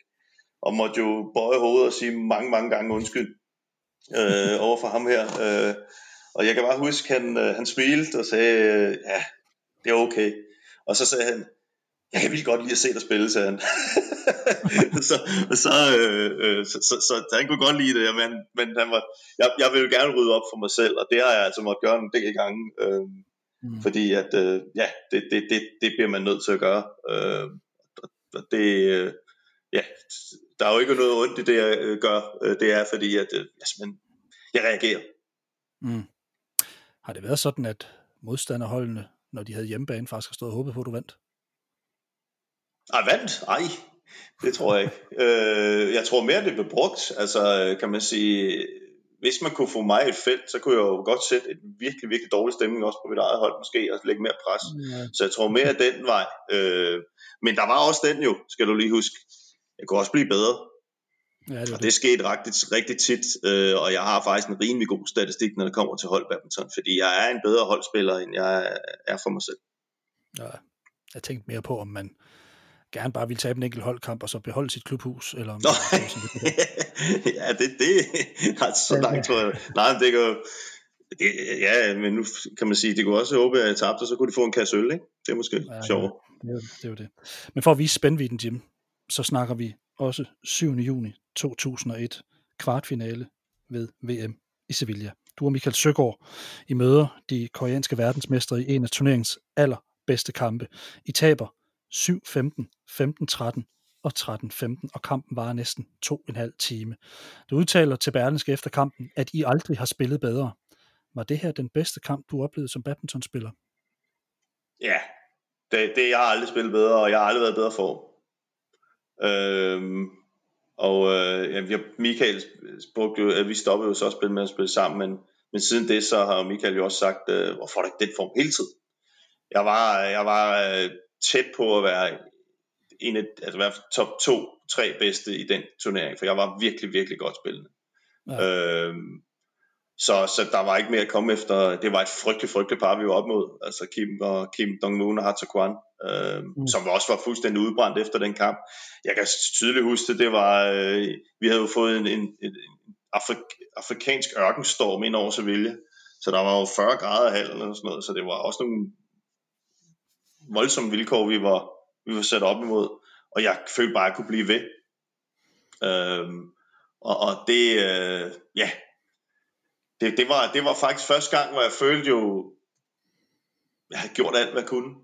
og måtte jo bøje hovedet og sige mange, mange gange undskyld øh, (laughs) over for ham her. Øh, og jeg kan bare huske, han, øh, han smilte og sagde, øh, ja, det er okay. Og så sagde han, jeg kan vildt godt lide at se dig spille, sagde han. (laughs) så, så, øh, øh, så, så, så, han kunne godt lide det, men, men han var, jeg, jeg vil jo gerne rydde op for mig selv, og det har jeg altså måttet gøre en del gange. Øh, Mm. Fordi at, øh, ja, det, det, det, det bliver man nødt til at gøre. Øh, det, øh, ja, der er jo ikke noget ondt i det, jeg øh, gør. Øh, det er fordi, at øh, jeg, jeg reagerer. Mm. Har det været sådan, at modstanderholdene, når de havde hjemmebane, faktisk har stået og håbet på, at du vandt? Ej, vandt? Ej, det tror jeg ikke. (laughs) øh, jeg tror mere, det blev brugt. Altså, kan man sige, hvis man kunne få mig et felt, så kunne jeg jo godt sætte et virkelig, virkelig dårlig stemning også på mit eget hold måske, og lægge mere pres. Ja. Så jeg tror mere den vej. Øh, men der var også den jo, skal du lige huske. Jeg kunne også blive bedre. Ja, det og det skete rigtig, rigtig tit, øh, og jeg har faktisk en rimelig god statistik, når det kommer til holdbadminton, fordi jeg er en bedre holdspiller, end jeg er for mig selv. Ja, jeg tænkte mere på, om man gerne bare ville tabe en enkelt holdkamp, og så beholde sit klubhus, eller om Nå, det sådan, (laughs) ja, det, det (laughs) er så langt, tror jeg. Nej, det kan det, ja, men nu kan man sige, det kunne også håbe, at jeg tabte, og så kunne de få en kasse øl, ikke? Det er måske ja, sjovt. Det, er, det er jo det. Men for at vise spændvidden, Jim, så snakker vi også 7. juni 2001, kvartfinale ved VM i Sevilla. Du og Michael Søgaard, I møder de koreanske verdensmestre i en af turneringens allerbedste kampe. I taber 7-15, 15-13 og 13-15, og kampen var næsten to en halv time. Du udtaler til Berlinske efter kampen, at I aldrig har spillet bedre. Var det her den bedste kamp, du oplevede som badmintonspiller? Ja, det, det jeg har aldrig spillet bedre, og jeg har aldrig været bedre for. Øhm, og øh, ja, Michael spurgte jo, at vi stoppede jo så at spille med at spille sammen, men, men siden det, så har Michael jo også sagt, øh, hvorfor er der ikke den form hele tiden? Jeg var, jeg var øh, tæt på at være en af, altså være top 2, 3 bedste i den turnering, for jeg var virkelig, virkelig godt spillende. Ja. Øhm, så, så der var ikke mere at komme efter. Det var et frygteligt, frygteligt par, vi var op mod. Altså Kim og Kim Dong-moon og Hatsa Kwan, øh, mm. som også var fuldstændig udbrændt efter den kamp. Jeg kan tydeligt huske det, det var, øh, vi havde jo fået en, en, en afrik- afrikansk ørkenstorm ind over Sevilla. Så der var jo 40 grader halv eller sådan noget, så det var også nogle voldsomme vilkår, vi var, vi var sat op imod. Og jeg følte bare, at jeg kunne blive ved. Øh, og, og det, øh, ja, det, det, var, det var faktisk første gang, hvor jeg følte jo, jeg havde gjort alt, hvad jeg kunne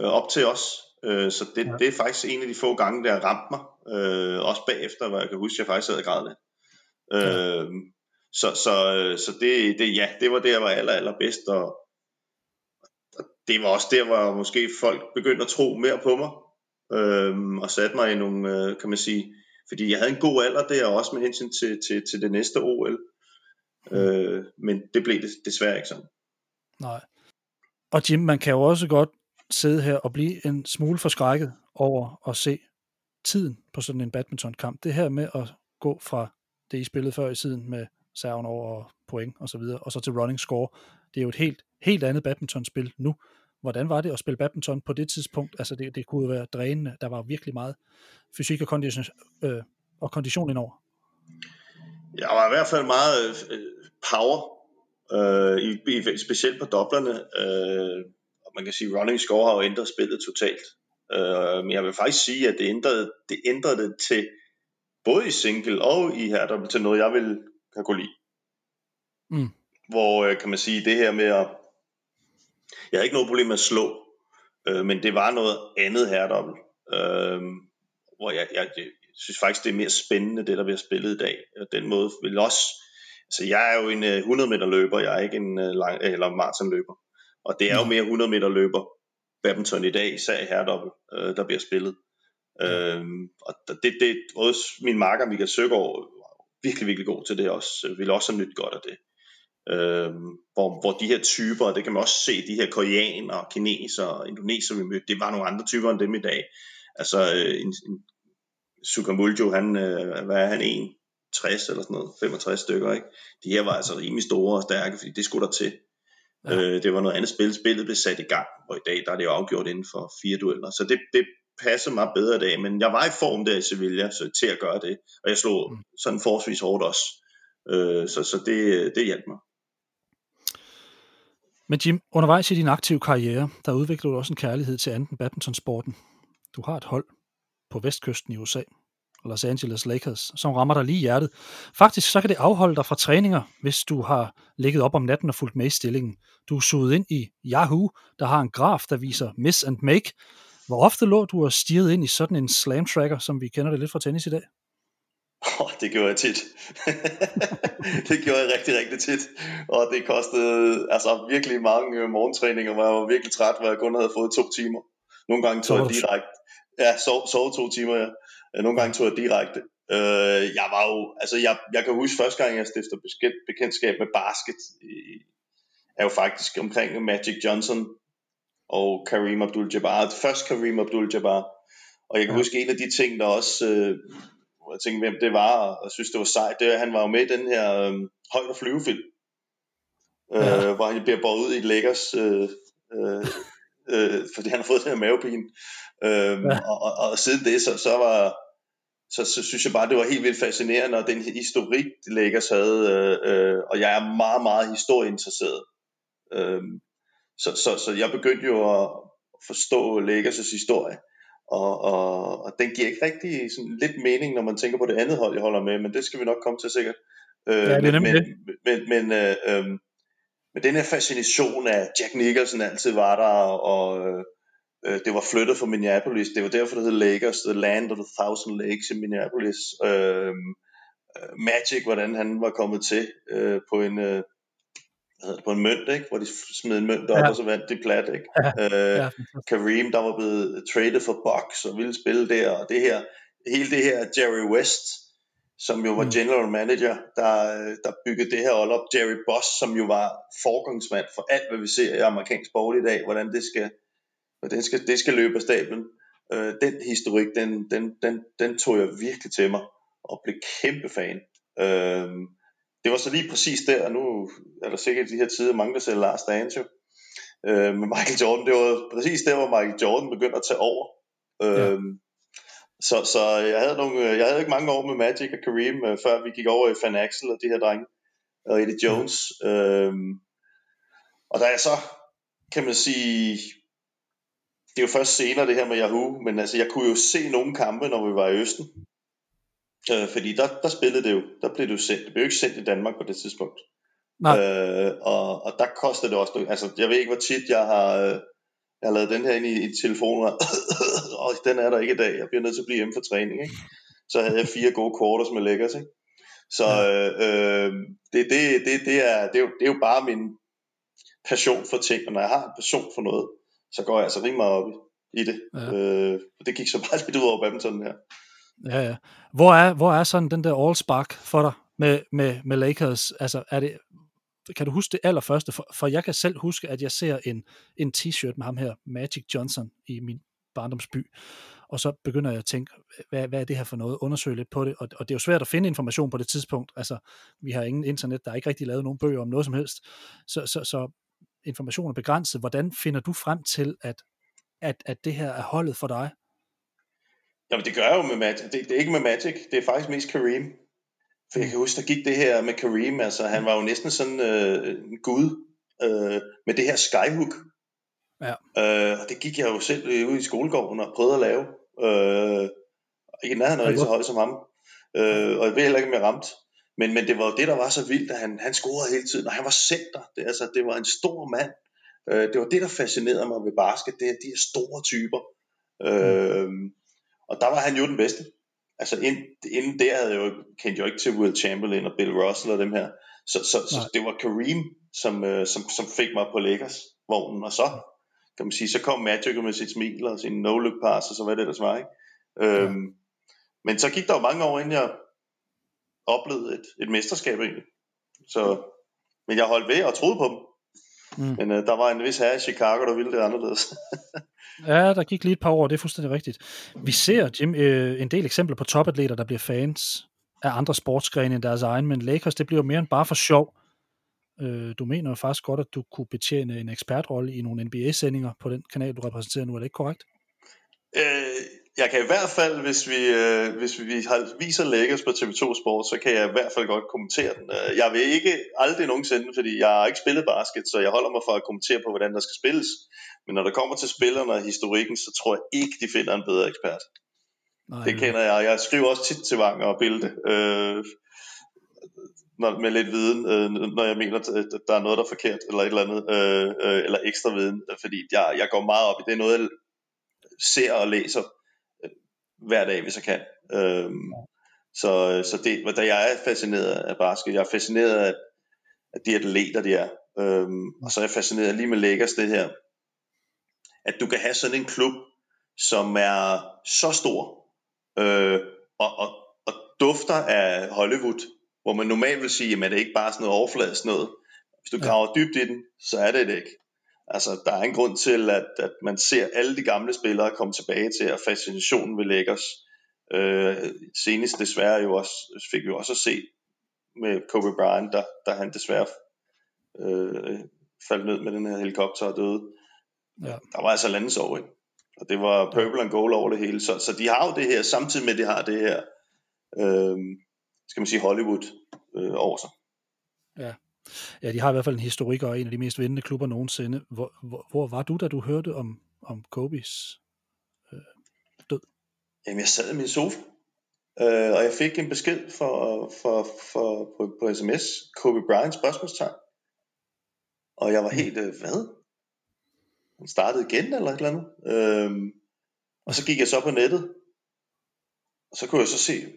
øh, op til os. Øh, så det, ja. det er faktisk en af de få gange, der ramte mig. Øh, også bagefter, hvor jeg kan huske, at jeg faktisk havde grædet lidt. Ja. Øh, så så, så det, det, ja, det var det, jeg var aller, allerbedst, og, og det var også der, hvor måske folk begyndte at tro mere på mig, øh, og satte mig i nogle, øh, kan man sige, fordi jeg havde en god alder der, også med hensyn til, til, til det næste OL. Øh, men det blev det desværre ikke sådan. Nej. Og Jim, man kan jo også godt sidde her og blive en smule forskrækket over at se tiden på sådan en badmintonkamp. Det her med at gå fra det, I spillede før i tiden med serven over point og så videre, og så til running score. Det er jo et helt, helt andet badmintonspil nu. Hvordan var det at spille badminton på det tidspunkt? Altså det, det kunne jo være drænende. Der var virkelig meget fysik og kondition, øh, og kondition indover. Jeg var i hvert fald meget øh, øh power, øh, i, i, specielt på doblerne. Øh, man kan sige, running score har jo ændret spillet totalt. Øh, men jeg vil faktisk sige, at det ændrede det, ændrede det til både i single og i her, til noget, jeg vil kan kunne lide. Mm. Hvor øh, kan man sige, det her med at... Jeg havde ikke noget problem med at slå, øh, men det var noget andet her, øh, hvor jeg, jeg, synes faktisk, det er mere spændende, det der bliver spillet i dag. Og den måde vil også... Altså, jeg er jo en 100 øh, meter løber, jeg er ikke en uh, lang, eller maratonløber. Og det er jo mere 100 meter løber, badminton i dag, især i herredobbel, uh, der bliver spillet. Ja. Uh, og det, det, også min marker Michael Søgaard var virkelig, virkelig god til det også. Ville også have nyt godt af det. Uh, hvor, hvor de her typer, det kan man også se, de her koreanere, kinesere, indoneser, vi mødte, det var nogle andre typer end dem i dag. Altså en, en Sukamuljo, han, øh, hvad er han, 1, 60 eller sådan noget, 65 stykker, ikke? De her var altså rimelig store og stærke, fordi det skulle der til. Ja. Øh, det var noget andet spil. Spillet blev sat i gang, og i dag der er det jo afgjort inden for fire dueller. Så det, det passer mig bedre i dag, men jeg var i form der i Sevilla så til at gøre det, og jeg slog mm. sådan forholdsvis hårdt også. Øh, så så det, det hjalp mig. Men Jim, undervejs i din aktive karriere, der udviklede du også en kærlighed til anden badmintonsporten. Du har et hold på vestkysten i USA, Los Angeles Lakers, som rammer dig lige i hjertet. Faktisk så kan det afholde dig fra træninger, hvis du har ligget op om natten og fulgt med i stillingen. Du er suget ind i Yahoo, der har en graf, der viser miss and make. Hvor ofte lå du og stirrede ind i sådan en slam tracker, som vi kender det lidt fra tennis i dag? Oh, det gjorde jeg tit. (laughs) det gjorde jeg rigtig, rigtig tit. Og det kostede altså virkelig mange morgentræninger, hvor jeg var virkelig træt, hvor jeg kun havde fået to timer. Nogle gange tog jeg direkte. Ja, sov, sov to timer, ja. Nogle gange tog jeg direkte. Uh, jeg var jo, altså jeg, jeg kan huske første gang, jeg stiftede bekendtskab med basket, er jo faktisk omkring Magic Johnson og Kareem Abdul-Jabbar. Først Kareem Abdul-Jabbar. Og jeg kan ja. huske en af de ting, der også uh, jeg tænkte, hvem det var, og synes, det var sejt, det er, at han var jo med i den her øh, højt og flyvefilm, øh, ja. hvor han bliver båret ud i Lakers, øh, øh, øh, fordi han har fået den her mavepine. Øh, ja. og, og, og, siden det, så, så var så, så synes jeg bare, det var helt vildt fascinerende, og den historik, Lakers havde, øh, øh, og jeg er meget, meget historieinteresseret. Øh, så, så, så jeg begyndte jo at forstå Lakers' historie. Og, og, og den giver ikke rigtig sådan lidt mening, når man tænker på det andet hold, jeg holder med, men det skal vi nok komme til sikkert. Øh, ja, det er men, men, men, men, øh, øh, men den her fascination af Jack Nicholson altid var der, og øh, det var flyttet fra Minneapolis. Det var derfor, det hed Lakers, The Land of the Thousand Lakes i Minneapolis. Øh, Magic, hvordan han var kommet til øh, på en... Øh, hedder det, på en mønt, ikke? hvor de smed en mønt op, ja. og så vandt de plat. Ikke? Ja. Øh, ja. Kareem, der var blevet traded for Bucks og ville spille der, og det her, hele det her Jerry West, som jo var mm. general manager, der, der byggede det her hold op. Jerry Boss, som jo var forgangsmand for alt, hvad vi ser i amerikansk sport i dag, hvordan det skal, hvordan det skal, det skal løbe af stablen. Øh, den historik, den, den, den, den tog jeg virkelig til mig, og blev kæmpe fan. Øh, det var så lige præcis der, og nu er der sikkert i de her tider mange, der ser Lars Dance jo, øh, med Michael Jordan. Det var præcis der, hvor Michael Jordan begyndte at tage over. Øh, ja. Så, så jeg, havde nogle, jeg havde ikke mange år med Magic og Kareem, øh, før vi gik over i Fan Axel og de her drenge, og Eddie Jones. Ja. Øh, og da jeg så, kan man sige, det er jo først senere det her med Yahoo, men altså jeg kunne jo se nogle kampe, når vi var i Østen. Øh, fordi der, der spillede det jo, der blev det jo sendt, det blev jo ikke sendt i Danmark på det tidspunkt. Nej. Øh, og, og der kostede det også, altså jeg ved ikke hvor tit jeg har, øh, jeg har lavet den her ind i, i telefonen, og (coughs) den er der ikke i dag, jeg bliver nødt til at blive hjemme for træning, ikke? Så havde jeg fire gode quarters med lækkers, ikke? Så øh, øh, det, det, det, det, er, det, er jo, det er jo bare min passion for ting, og når jeg har en passion for noget, så går jeg altså rimelig meget op i, det. Ja. Øh, det gik så bare (laughs) lidt ud over badminton her. Ja, ja. Hvor er, hvor er sådan den der all-spark for dig med, med, med Lakers? Altså, er det, kan du huske det allerførste? For, for jeg kan selv huske, at jeg ser en, en t-shirt med ham her, Magic Johnson, i min barndomsby. Og så begynder jeg at tænke, hvad, hvad er det her for noget? Undersøge lidt på det. Og, og det er jo svært at finde information på det tidspunkt. Altså, vi har ingen internet, der er ikke rigtig lavet nogen bøger om noget som helst. Så, så, så information er begrænset. Hvordan finder du frem til, at, at, at det her er holdet for dig? Jamen det gør jeg jo med Magic. Det, det er ikke med Magic, det er faktisk mest Kareem. For jeg kan huske, der gik det her med Kareem, altså han var jo næsten sådan øh, en gud øh, med det her skyhook. Ja. Øh, og det gik jeg jo selv ud i skolegården og prøvede at lave. Øh, ikke nærheden af så højt som ham. Øh, og jeg ved heller ikke, om jeg ramte. Men, men det var jo det, der var så vildt, at han, han scorede hele tiden, og han var center. Det, altså, det var en stor mand. Øh, det var det, der fascinerede mig ved basket, det er de her store typer. Øh, og der var han jo den bedste. Altså ind, inden der havde jeg jo, kendte jeg jo ikke til Will Chamberlain og Bill Russell og dem her. Så, så, så det var Kareem, som, øh, som, som fik mig på Lakers vognen. Og så, kan man sige, så kom Magic med sit smil og sin no-look pass og så hvad det der var. Ikke? Øhm, ja. Men så gik der jo mange år, inden jeg oplevede et, et mesterskab egentlig. Så, men jeg holdt ved og troede på dem. Mm. Men øh, der var en vis her i Chicago, der ville det anderledes. (laughs) ja, der gik lige et par år, det er fuldstændig rigtigt. Vi ser, Jim, øh, en del eksempler på topatleter, der bliver fans af andre sportsgrene end deres egen, men Lakers, det bliver mere end bare for sjov. Øh, du mener jo faktisk godt, at du kunne betjene en ekspertrolle i nogle NBA-sendinger på den kanal, du repræsenterer nu, er det ikke korrekt? Øh, jeg kan i hvert fald, hvis vi, øh, hvis vi har, viser Lakers på TV2 Sport, så kan jeg i hvert fald godt kommentere den. Øh, jeg vil ikke aldrig nogensinde, fordi jeg har ikke spillet basket, så jeg holder mig for at kommentere på, hvordan der skal spilles. Men når det kommer til spillerne og historikken, så tror jeg ikke, de finder en bedre ekspert. Nej, det kender jeg. Jeg skriver også tit til Vanger og Bilde. Øh, når, med lidt viden, øh, når jeg mener, at der er noget, der er forkert, eller et eller andet, øh, øh, eller ekstra viden, fordi jeg, jeg går meget op i, det er noget, jeg ser og læser hver dag, hvis jeg kan. Øh, så, så det, da jeg er fascineret af basket, jeg er fascineret af, af de atleter, de er, øh, og så er jeg fascineret lige med Lakers det her, at du kan have sådan en klub, som er så stor, øh, og, og, og dufter af Hollywood, hvor man normalt vil sige, at det er ikke bare sådan noget overfladisk noget. Hvis du graver dybt i den, så er det det ikke. Altså, der er en grund til, at, at man ser alle de gamle spillere komme tilbage til, at fascinationen vil lægge os. Øh, senest desværre jo også, fik vi også at se med Kobe Bryant, der, der han desværre øh, faldt ned med den her helikopter og døde. Ja. Der var altså landsår, ikke? Og det var purple and gold over det hele. Så, så de har jo det her, samtidig med at de har det her, øh, skal man sige, Hollywood øh, over sig. Ja. Ja, de har i hvert fald en historik og en af de mest vindende klubber nogensinde. Hvor, hvor, hvor var du, da du hørte om, om Kobes øh, død? Jamen, jeg sad i min sofa, øh, og jeg fik en besked for, for, for, på, på sms, Kobe Bryant spørgsmålstegn. Og jeg var mm. helt, øh, hvad? Han startede igen, eller et eller andet. Øh, og så gik jeg så på nettet, og så kunne jeg så se,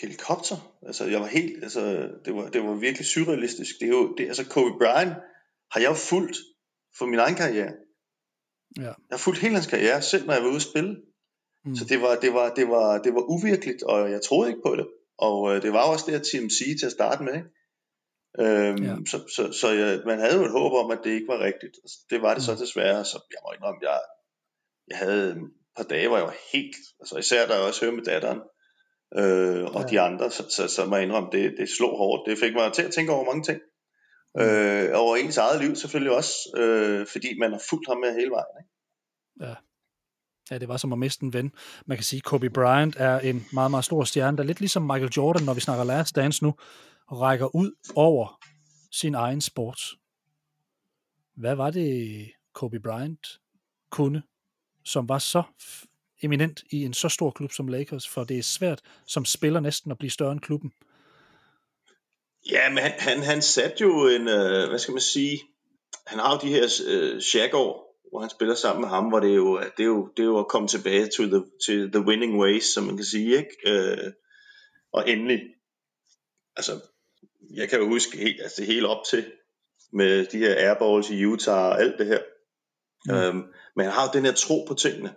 helikopter. Altså, jeg var helt, altså, det var, det var virkelig surrealistisk. Det er jo, det, altså, Kobe Bryant har jeg jo fulgt for min egen karriere. Ja. Jeg har fulgt hele hans karriere, selv når jeg var ude at spille. Mm. Så det var, det, var, det, var, det var uvirkeligt, og jeg troede ikke på det. Og øh, det var også det her TMC til at starte med. Ikke? Øhm, ja. Så, så, så jeg, man havde jo et håb om, at det ikke var rigtigt. Det var det mm. så desværre, så jeg må indrømme, jeg, jeg havde et par dage, hvor jeg var helt, altså især da jeg også hørte med datteren, øh, og ja. de andre, så, så, så må jeg indrømme, det, det slog hårdt. Det fik mig til at tænke over mange ting. Mm. Øh, over ens eget liv selvfølgelig også, øh, fordi man har fulgt ham med hele vejen. Ikke? Ja. Ja, det var som at miste en ven. Man kan sige, at Kobe Bryant er en meget, meget stor stjerne, der lidt ligesom Michael Jordan, når vi snakker last dance nu, rækker ud over sin egen sport. Hvad var det, Kobe Bryant kunne, som var så eminent i en så stor klub som Lakers, for det er svært som spiller næsten at blive større end klubben. Ja, men han, han, han satte jo en, øh, hvad skal man sige, han har jo de her øh, Shaq-år, hvor han spiller sammen med ham, hvor det er jo, det er jo, det er jo at komme tilbage til the, til the winning ways, som man kan sige, ikke? Øh, og endelig, altså, jeg kan jo huske helt, altså, helt op til, med de her airballs i Utah og alt det her. Mm. Øhm, men han har jo den her tro på tingene.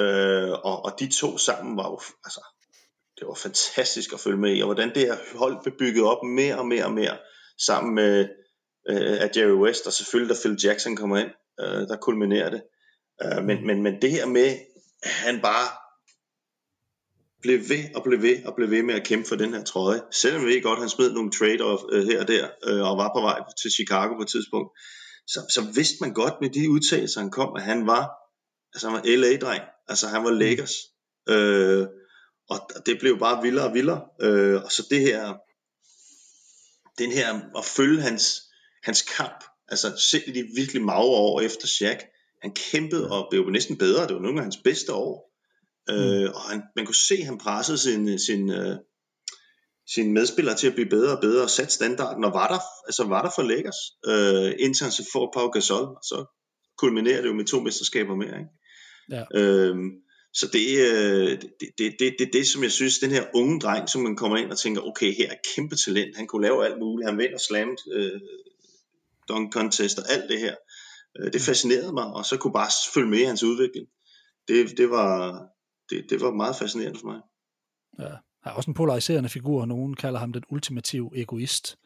Øh, og, og de to sammen var jo, altså, det var fantastisk at følge med i, og hvordan det her hold blev bygget op mere og mere og mere, sammen med øh, at Jerry West, og selvfølgelig da Phil Jackson kommer ind, øh, der kulminerer det. Øh, men, men, men det her med, at han bare blev ved og blev ved og blev ved med at kæmpe for den her trøje. Selvom vi godt, han smed nogle trade øh, her og der, øh, og var på vej til Chicago på et tidspunkt, så, så vidste man godt med de udtalelser, han kom, at han var, altså han var LA-dreng. Altså han var Lakers. Øh, og det blev bare vildere og vildere. Øh, og så det her, den her at følge hans, hans kamp, altså selv i de virkelig magre år efter Shaq, han kæmpede og blev næsten bedre. Det var nogle af hans bedste år. Øh, mm. og han, man kunne se, at han pressede sin, sin, uh, sin medspillere til at blive bedre og bedre og satte standarden, og var der, altså var der for Lakers, øh, indtil han så får Pau Gasol, og så kulminerer det jo med to mesterskaber mere. Ikke? Ja. Øhm, så det øh, det, det, det, det, det, som jeg synes, den her unge dreng, som man kommer ind og tænker, okay, her er kæmpe talent, han kunne lave alt muligt, han vinder slammet, øh, dunk contest og alt det her. Øh, det fascinerede mig, og så kunne bare følge med i hans udvikling. Det, det, var, det, det var meget fascinerende for mig. Ja, han er også en polariserende figur, nogen kalder ham den ultimative egoist.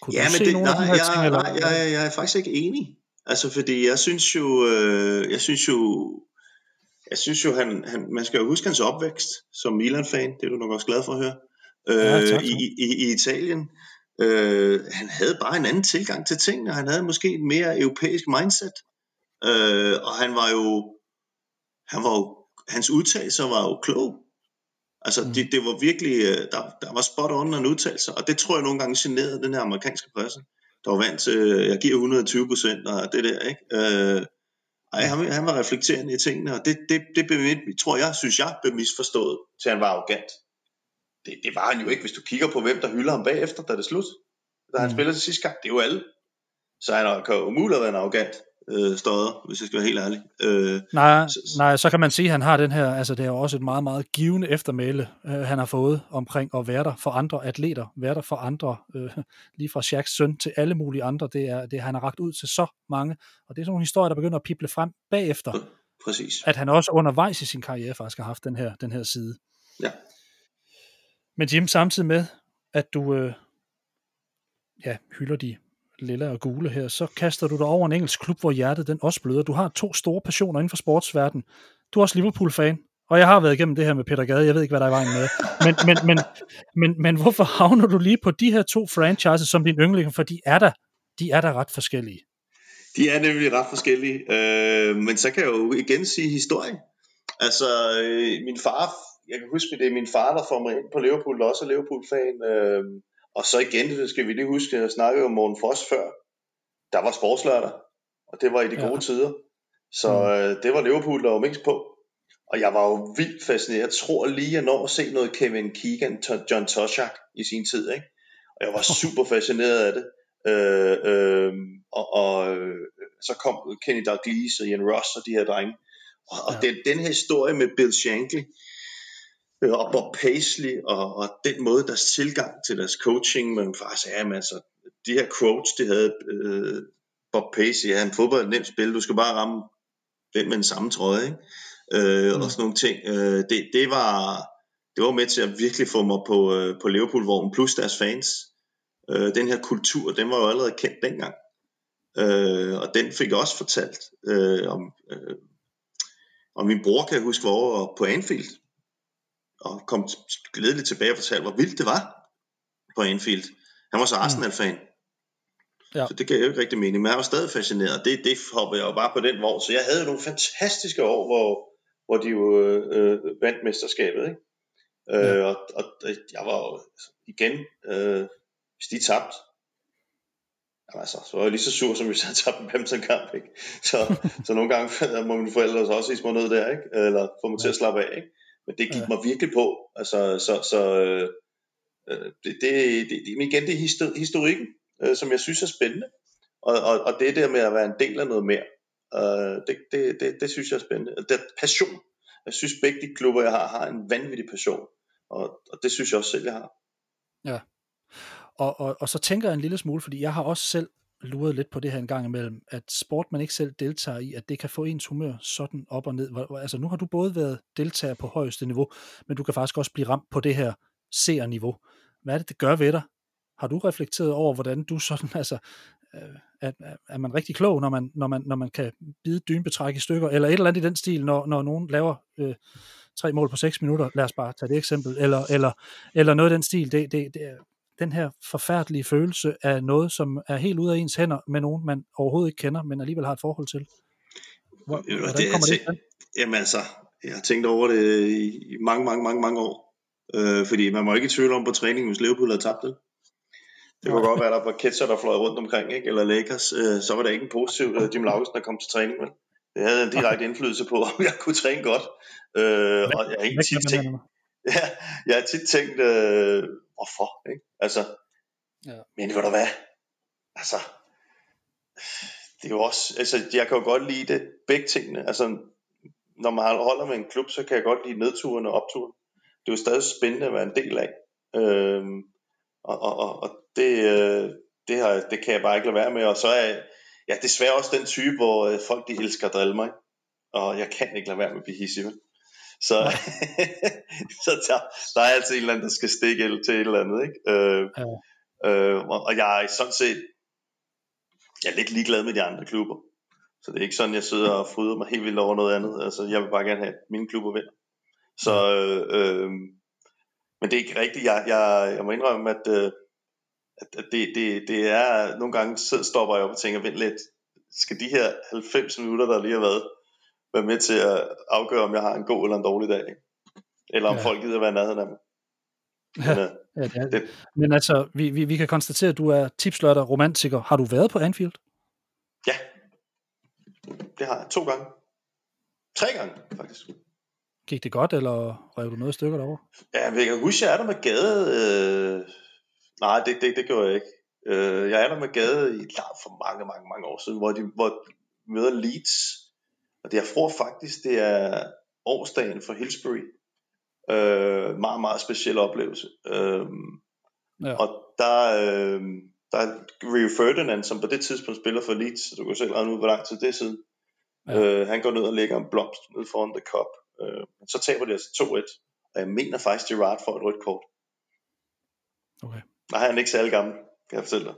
Kunne ja, men det, nej, de jeg, ting, nej, jeg, jeg, jeg er faktisk ikke enig. Altså, fordi jeg synes jo, øh, jeg synes jo, jeg synes jo, han, han, man skal jo huske hans opvækst som Milan-fan, det er du nok også glad for at høre, øh, ja, i, i, i Italien. Øh, han havde bare en anden tilgang til tingene, han havde måske et mere europæisk mindset, øh, og han var jo, han var jo, hans udtalelser var jo klog. Altså, mm. det, det var virkelig, øh, der, der var spot on en udtalelse, og det tror jeg nogle gange generede den her amerikanske presse, der var vant til, jeg giver 120 procent og det der, ikke? Øh, Ej, han, han var reflekterende i tingene, og det, det, det det tror jeg, synes jeg, blev misforstået, til han var arrogant. Det, det var han jo ikke, hvis du kigger på, hvem der hylder ham bagefter, da det slut. Da han mm. spiller til sidste gang, det er jo alle. Så han kan jo umuligt være arrogant øh, støder, hvis jeg skal være helt ærlig. Øh, nej, så, nej, så kan man sige, at han har den her, altså det er jo også et meget, meget givende eftermæle, øh, han har fået omkring at være der for andre atleter, være der for andre, øh, lige fra Shaqs søn til alle mulige andre, det er, det han har ragt ud til så mange, og det er sådan nogle historier, der begynder at pible frem bagefter, Præcis. at han også undervejs i sin karriere faktisk har haft den her, den her side. Ja. Men Jim, samtidig med, at du øh, ja, hylder de lilla og gule her, så kaster du dig over en engelsk klub, hvor hjertet den også bløder. Du har to store passioner inden for sportsverdenen. Du er også Liverpool-fan, og jeg har været igennem det her med Peter Gade, jeg ved ikke, hvad der er i vejen med. Men, men, men, men, men hvorfor havner du lige på de her to franchises som din yndling? For de er der, de er der ret forskellige. De er nemlig ret forskellige, øh, men så kan jeg jo igen sige historien. Altså, øh, min far, jeg kan huske, det er min far, der får mig ind på Liverpool, der også er Liverpool-fan. Øh, og så igen, det skal vi lige huske, jeg snakkede om Morten Foss før, der var sportslørdag, og det var i de gode ja. tider. Så mm. øh, det var Liverpool, der var mest på. Og jeg var jo vildt fascineret. Jeg tror lige, jeg når at se noget Kevin Keegan, John Toshak i sin tid. Ikke? Og jeg var super fascineret af det. Øh, øh, og, og øh, så kom Kenny Dalglish og Ian Ross og de her drenge. Og, og ja. den, den her historie med Bill Shankly, øh, og Bob Paisley, og, og den måde, deres tilgang til deres coaching, men faktisk, ja, men altså, de her quotes, de havde, øh, Bob Paisley, ja, en fodbold er nemt spil, du skal bare ramme den med den samme trøje, ikke? Øh, mm. og sådan nogle ting. Øh, det, det, var, det var med til at virkelig få mig på, øh, på Liverpool-vognen, plus deres fans. Øh, den her kultur, den var jo allerede kendt dengang. Øh, og den fik jeg også fortalt øh, om, øh, og min bror kan jeg huske var over på Anfield og kom glædeligt tilbage og fortalte, hvor vildt det var på Anfield. Han var så mm. Arsenal-fan. Ja. Så det gav jo ikke rigtig mening, men jeg var stadig fascineret. Det, det hopper jeg jo bare på den vogn. Så jeg havde nogle fantastiske år, hvor, hvor de jo øh, vandt mesterskabet. Ikke? Øh, ja. Øh, og, og jeg var jo igen, øh, hvis de tabte, altså, så var jeg lige så sur, som hvis jeg tabt en badmintonkamp. Ikke? Så, (laughs) så nogle gange (laughs) må mine forældre også i mig noget der, ikke? eller få mig til at slappe af. Ikke? Men det gik ja. mig virkelig på. Altså, så, så øh, øh, det, det, det, det, igen, det er historikken, øh, som jeg synes er spændende. Og, og, og det der med at være en del af noget mere, øh, det, det, det, det synes jeg er spændende. Det er passion. Jeg synes begge de klubber, jeg har, har en vanvittig passion. Og, og det synes jeg også selv, jeg har. Ja. Og, og, og så tænker jeg en lille smule, fordi jeg har også selv luret lidt på det her en gang imellem, at sport, man ikke selv deltager i, at det kan få ens humør sådan op og ned. Altså nu har du både været deltager på højeste niveau, men du kan faktisk også blive ramt på det her seerniveau. Hvad er det, det gør ved dig? Har du reflekteret over, hvordan du sådan, (laughs) altså, øh, er, er man rigtig klog, når man, når man, når man kan bide dynbetræk i stykker, eller et eller andet i den stil, når, når nogen laver øh, tre mål på seks minutter, lad os bare tage det eksempel, eller, eller, eller noget i den stil, det, det, det, den her forfærdelige følelse af noget, som er helt ude af ens hænder med nogen, man overhovedet ikke kender, men alligevel har et forhold til? Hvor, det, kommer det, det Jamen altså, jeg har tænkt over det i mange, mange, mange, mange år. Øh, fordi man må ikke i tvivl om på træning, hvis Liverpool havde tabt det. Det kunne godt være, der var Ketcher, der fløj rundt omkring, ikke? eller Lakers. Øh, så var det ikke en positiv uh, Jim Lausen, der kom til træning. Men det havde en direkte indflydelse på, om jeg kunne træne godt. Øh, og jeg har ikke tit tænkt, ja, jeg har tit tænkt, øh, hvorfor? Ikke? Altså, ja. men ved du hvad? Altså, det er jo også, altså, jeg kan jo godt lide det, begge tingene. Altså, når man holder med en klub, så kan jeg godt lide nedturen og opturen. Det er jo stadig spændende at være en del af. Øhm, og, og, og det, øh, det, har, det kan jeg bare ikke lade være med. Og så er jeg ja, desværre også den type, hvor øh, folk de elsker at drille mig. Og jeg kan ikke lade være med at blive hissig. Så, (laughs) så der, der er altid en eller anden, der skal stikke til et eller andet. Ikke? Øh, ja. øh, og jeg er sådan set jeg er lidt ligeglad med de andre klubber. Så det er ikke sådan, jeg sidder og fryder mig helt vildt over noget andet. Altså, jeg vil bare gerne have, at mine klubber vinder. Så, øh, øh, men det er ikke rigtigt. Jeg, jeg, jeg må indrømme, at, øh, at, det, det, det er, nogle gange så stopper jeg op og tænker, vent lidt, skal de her 90 minutter, der lige har været, være med til at afgøre, om jeg har en god eller en dårlig dag. Ikke? Eller om ja. folk gider være nærheden af mig. Men, ja, ja, det er det. Men altså, vi, vi, vi kan konstatere, at du er tipslørter romantiker. Har du været på Anfield? Ja. Det har jeg to gange. Tre gange, faktisk. Gik det godt, eller rev du noget stykker derovre? Ja, jeg kan huske, jeg er der med Gade. Øh... Nej, det, det, det gjorde jeg ikke. Øh, jeg er der med Gade i langt for mange, mange, mange år siden, hvor de, hvor de møder Leeds. Og det, jeg tror faktisk, det er årsdagen for Hillsbury. Øh, meget, meget speciel oplevelse. Øh, ja. Og der, øh, der er Rio Ferdinand, som på det tidspunkt spiller for Leeds, så du kan selv regne ud, hvor lang tid det er siden. Ja. Øh, han går ned og lægger en blomst ned foran The Cup. Øh, så taber de altså 2-1. Og jeg mener faktisk, Gerard får et rødt kort. Okay. Nej, han er ikke særlig gammel, kan jeg fortælle dig.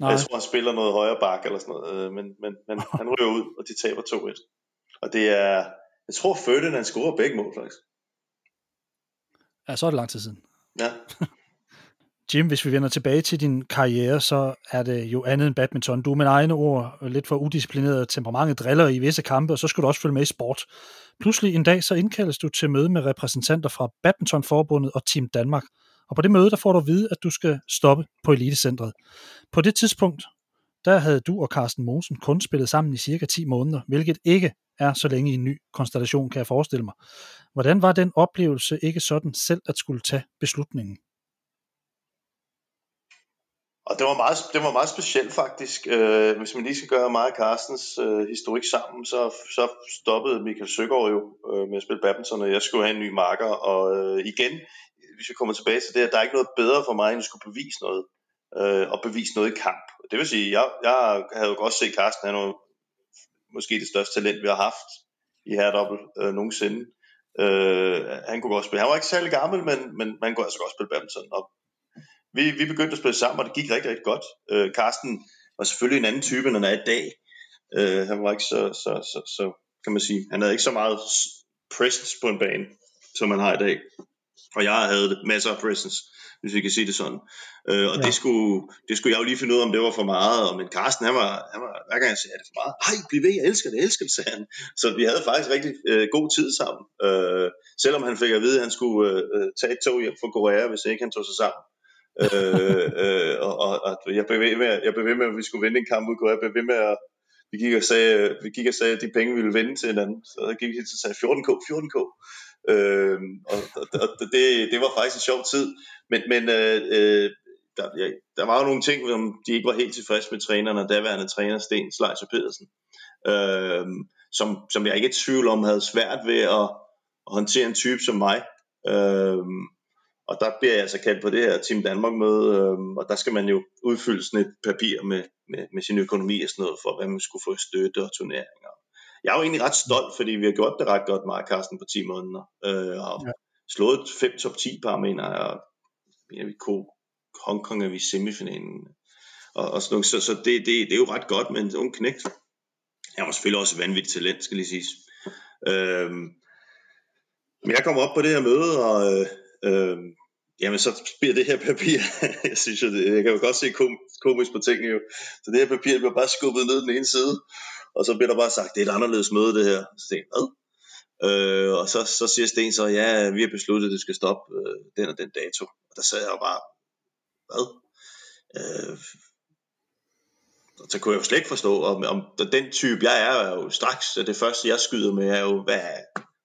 Nej. Jeg tror, han spiller noget højere bak eller sådan noget, øh, men, men, men (laughs) han ryger ud, og de taber 2-1. Og det er, jeg tror Ferdinand scorer begge mål faktisk. Ja, så er det lang tid siden. Ja. (laughs) Jim, hvis vi vender tilbage til din karriere, så er det jo andet end badminton. Du er med egne ord lidt for udisciplineret temperament, driller i visse kampe, og så skal du også følge med i sport. Pludselig en dag, så indkaldes du til møde med repræsentanter fra Badmintonforbundet og Team Danmark. Og på det møde, der får du at vide, at du skal stoppe på Elitecentret. På det tidspunkt, der havde du og Carsten Mosen kun spillet sammen i cirka 10 måneder, hvilket ikke er så længe i en ny konstellation, kan jeg forestille mig. Hvordan var den oplevelse ikke sådan selv at skulle tage beslutningen? Og det var meget, det var meget specielt faktisk. Øh, hvis man lige skal gøre mig og Carstens øh, historik sammen, så, så stoppede Michael Søgaard jo øh, med at spille badminton, og jeg skulle have en ny marker. Og øh, igen, hvis vi kommer tilbage til det, at der er ikke noget bedre for mig, end at skulle bevise noget. Øh, og bevise noget i kamp. Det vil sige, jeg, jeg havde jo godt set Carsten, han var måske det største talent, vi har haft i herredobbelt øh, nogensinde. Øh, han kunne godt spille. Han var ikke særlig gammel, men, men man kunne altså godt spille badminton. Og vi, vi begyndte at spille sammen, og det gik rigtig, rigtig godt. Øh, Carsten var selvfølgelig en anden type, end han er i dag. Øh, han var ikke så, så, så, så, kan man sige, han havde ikke så meget presence på en bane, som man har i dag. Og jeg havde masser af presence, hvis vi kan sige det sådan. Øh, og ja. det, skulle, det skulle jeg jo lige finde ud af, om det var for meget. Og, men Carsten, han var, han var hver gang jeg sagde, er det for meget? Hej, bliv ved, jeg elsker det, jeg elsker det, sagde han. Så vi havde faktisk rigtig øh, god tid sammen. Øh, selvom han fik at vide, at han skulle øh, øh tage et tog hjem fra Korea, hvis ikke han tog sig sammen øh, øh, og, og, og jeg, blev ved med, jeg blev ved med, at vi skulle vinde en kamp ud, jeg blev ved med at vi gik og sagde, vi gik og sagde, at de penge ville vende til hinanden. Så der gik vi til at sige 14k, 14k. Øh, og, og, og det, det var faktisk en sjov tid. Men, men øh, øh, der, ja, der var jo nogle ting, som de ikke var helt tilfredse med trænerne, daværende træner Sten Slejser Pedersen. Øh, som, som jeg ikke er i tvivl om havde svært ved at, at håndtere en type som mig. Øh, og der bliver jeg altså kaldt på det her Team Danmark møde, øh, og der skal man jo udfylde sådan et papir med, med, med sin økonomi og sådan noget, for hvad man skulle få støtte og turneringer. Jeg er jo egentlig ret stolt, fordi vi har gjort det ret godt, mig Carsten, på 10 måneder. Øh, og ja. slået 5 top 10 par, mener jeg, og ja, vi kunne Hongkong er vi i semifinalen. Og, og sådan noget. Så, så det, det, det, er jo ret godt med en ung knægt. Jeg har selvfølgelig også vanvittigt talent, skal lige siges. Øh, men jeg kommer op på det her møde, og øh, øh, jamen så bliver det her papir, (laughs) jeg synes jo, det, jeg kan jo godt se kom, komisk på tingene jo, så det her papir bliver bare skubbet ned den ene side, og så bliver der bare sagt, det er et anderledes møde det her. Så tænker jeg, hvad? Øh, og så, så siger Sten så, ja, vi har besluttet, at det skal stoppe øh, den og den dato. Og der sad jeg bare, hvad? Øh, så kunne jeg jo slet ikke forstå, om, om den type jeg er, er jo straks, det første jeg skyder med, er jo, hvad,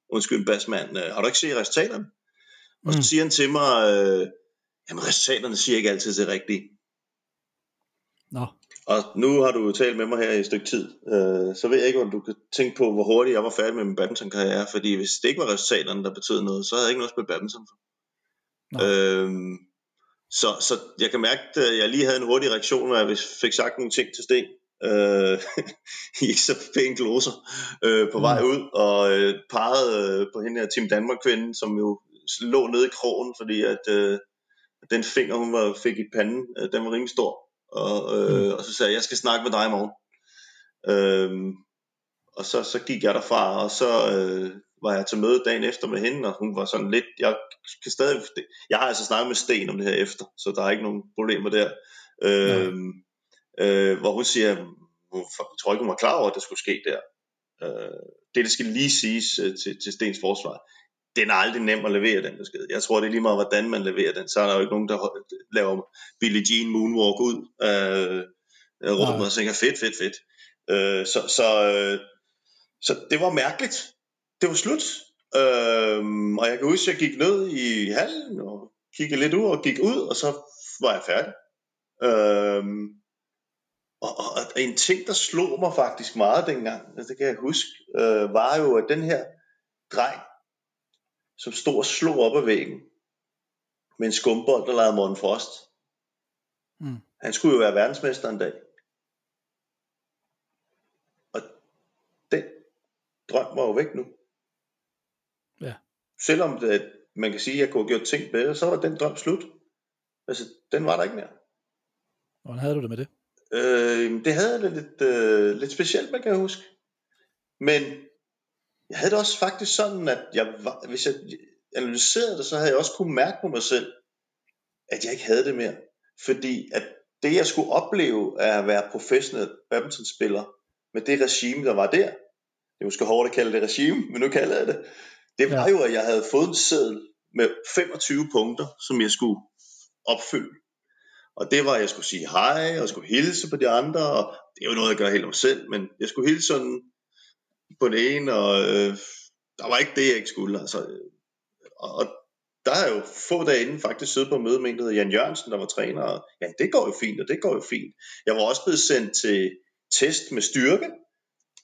undskyld Basman, øh, har du ikke set resultaterne? Og så mm. siger han til mig, øh, jamen resultaterne siger ikke altid det rigtige. Nå. Og nu har du talt med mig her i et stykke tid, øh, så ved jeg ikke, om du kan tænke på, hvor hurtigt jeg var færdig med min badminton-karriere, fordi hvis det ikke var resultaterne, der betød noget, så havde jeg ikke noget at spille badminton for. Øhm, så, så jeg kan mærke, at jeg lige havde en hurtig reaktion, hvor jeg fik sagt nogle ting til Sten, øh, (laughs) ikke så pænt gloser, øh, på vej mm. ud, og øh, pegede øh, på hende her Team Danmark-kvinden, som jo lå nede i krogen, fordi at øh, den finger, hun var, fik i panden, øh, den var rimelig stor. Og, øh, mm. og så sagde jeg, jeg skal snakke med dig i morgen. Øh, og så, så gik jeg derfra, og så øh, var jeg til møde dagen efter med hende, og hun var sådan lidt, jeg kan stadig, jeg har altså snakket med Sten om det her efter, så der er ikke nogen problemer der. Øh, øh, hvor hun siger, hun, jeg tror ikke hun var klar over, at det skulle ske der. Øh, det, det skal lige siges øh, til, til Stens forsvar den er aldrig nem at levere den besked. Jeg tror, det er lige meget, hvordan man leverer den. Så er der jo ikke nogen, der laver Billie Jean Moonwalk ud øh, rundt og tænker, fedt, fedt, fedt. Øh, så, så, øh, så det var mærkeligt. Det var slut. Øh, og jeg kan huske, at jeg gik ned i hallen og kiggede lidt ud og gik ud, og så var jeg færdig. Øh, og, og, og en ting, der slog mig faktisk meget dengang, det kan jeg huske, øh, var jo, at den her dreng, som stod og slog op ad væggen, med en skumbold, der lavede Morten Frost. Mm. Han skulle jo være verdensmester en dag. Og den drøm var jo væk nu. Ja. Selvom det, man kan sige, at jeg kunne have gjort ting bedre, så var den drøm slut. Altså, den var der ikke mere. Hvordan havde du det med det? Øh, det havde jeg lidt, øh, lidt specielt, man kan huske. Men jeg havde det også faktisk sådan, at jeg var, hvis jeg analyserede det, så havde jeg også kunne mærke på mig selv, at jeg ikke havde det mere. Fordi at det jeg skulle opleve af at være professionel badmintonspiller med det regime, der var der, det er måske hårdt at kalde det regime, men nu kalder jeg det, det var ja. jo, at jeg havde fået en seddel med 25 punkter, som jeg skulle opfylde. Og det var, at jeg skulle sige hej, og skulle hilse på de andre, og det er jo noget, jeg gør helt om selv, men jeg skulle hilse sådan på det ene, og øh, der var ikke det, jeg ikke skulle. Altså, og der har jeg jo få dage inden faktisk siddet på møde med en, der Jan Jørgensen, der var træner, og ja, det går jo fint, og det går jo fint. Jeg var også blevet sendt til test med styrke.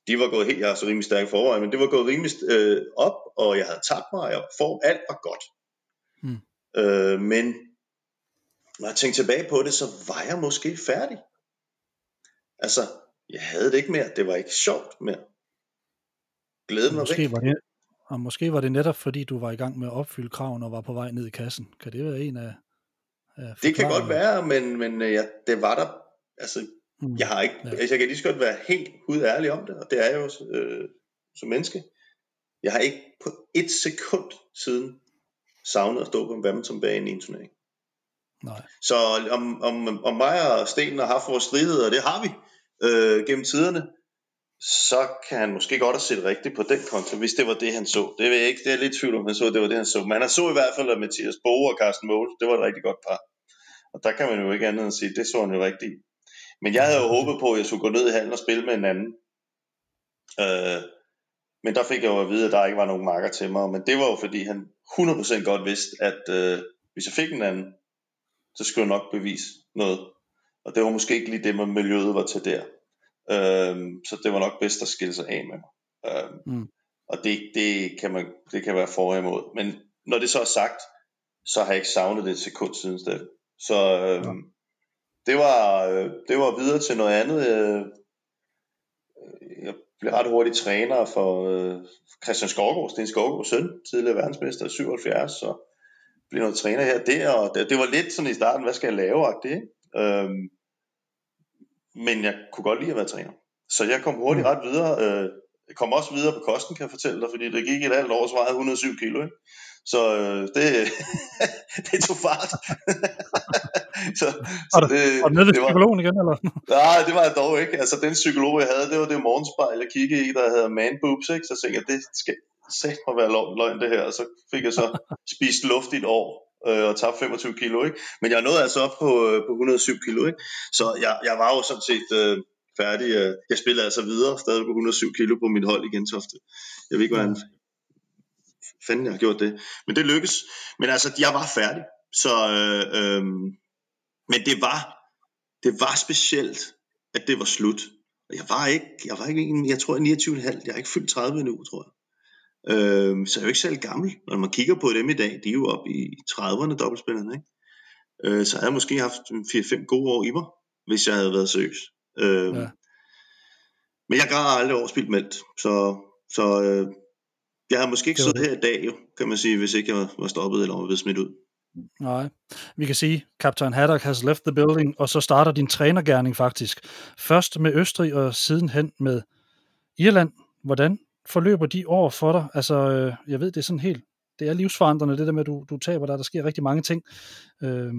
De var gået helt, jeg er så rimelig stærk forvejen, men det var gået rimelig øh, op, og jeg havde tabt mig, og form, alt var godt. Hmm. Øh, men når jeg tænkte tilbage på det, så var jeg måske færdig. Altså, jeg havde det ikke mere. Det var ikke sjovt mere. Glæden var måske væk. Var det, og måske var det netop fordi, du var i gang med at opfylde kraven og var på vej ned i kassen. Kan det være en af, af Det kan godt være, men, men øh, ja, det var der. Altså, mm. jeg har ikke, ja. altså, jeg kan lige så godt være helt ud ærlig om det, og det er jeg jo øh, som menneske. Jeg har ikke på et sekund siden savnet at stå på en badmintonbane i en turnering. Nej. Så om, om, om mig og Sten har haft vores stridigheder, det har vi øh, gennem tiderne, så kan han måske godt have set rigtigt på den konto, hvis det var det, han så. Det, ved jeg ikke, det er lidt tvivl om, han så, det var det, han så. Men han så i hvert fald, at Mathias Boge og Carsten Mål, det var et rigtig godt par. Og der kan man jo ikke andet end sige, det så han jo rigtigt Men jeg havde jo håbet på, at jeg skulle gå ned i halen og spille med en anden. Øh, men der fik jeg jo at vide, at der ikke var nogen marker til mig. Men det var jo fordi, han 100% godt vidste, at øh, hvis jeg fik en anden, så skulle jeg nok bevise noget. Og det var måske ikke lige det, man miljøet var til der. Øhm, så det var nok bedst at skille sig af med mig. Øhm, mm. Og det, det, kan man, det kan være for imod. Men når det så er sagt, så har jeg ikke savnet det et sekund siden det. Så øhm, ja. det, var, øh, det var videre til noget andet. Øh, jeg blev ret hurtigt træner for øh, Christian Skovgaard, Sten Skovgaards søn, tidligere verdensmester i 77, så blev noget træner her der, og det, det var lidt sådan i starten, hvad skal jeg lave, det, øhm, men jeg kunne godt lide at være træner. Så jeg kom hurtigt mm. ret videre. Øh, jeg kom også videre på kosten, kan jeg fortælle dig, fordi det gik et halvt år, så vejede 107 kilo. Ikke? Så øh, det, (laughs) det tog fart. (laughs) så, så det, og nede ved det var, psykologen igen, eller? Nej, det var jeg dog ikke. Altså, den psykolog, jeg havde, det var det morgenspejl, jeg kiggede i, der hedder man boobs, ikke? Så tænkte jeg, det skal sæt mig være løgn, det her. Og så fik jeg så (laughs) spist luft i et år øh, og tabte 25 kilo, ikke? Men jeg nåede altså op på, øh, på 107 kilo, ikke? Så jeg, jeg var jo sådan set øh, færdig. Øh, jeg spillede altså videre, stadig på 107 kilo på mit hold i Gentofte. Jeg ved ikke, hvordan fanden jeg har gjort det. Men det lykkedes. Men altså, jeg var færdig. Så, øh, øh, men det var, det var specielt, at det var slut. Og jeg var ikke, jeg var ikke, jeg tror jeg er 29,5, jeg er ikke fyldt 30 endnu, tror jeg. Øh, så jeg er jo ikke særlig gammel. Når man kigger på dem i dag, de er jo oppe i 30'erne dobbeltspillerne, ikke? Øh, så havde jeg måske haft 4-5 gode år i mig, hvis jeg havde været seriøs. Øh, ja. Men jeg har aldrig overspildt meldt, så, så øh, jeg har måske ikke siddet her i dag, jo, kan man sige, hvis ikke jeg var stoppet eller var blevet smidt ud. Nej, vi kan sige, Kaptajn Haddock has left the building, og så starter din trænergærning faktisk. Først med Østrig og sidenhen med Irland. Hvordan forløber de år for dig? Altså, øh, jeg ved, det er sådan helt, det er livsforandrende, det der med, at du, du taber dig, der sker rigtig mange ting. Øh,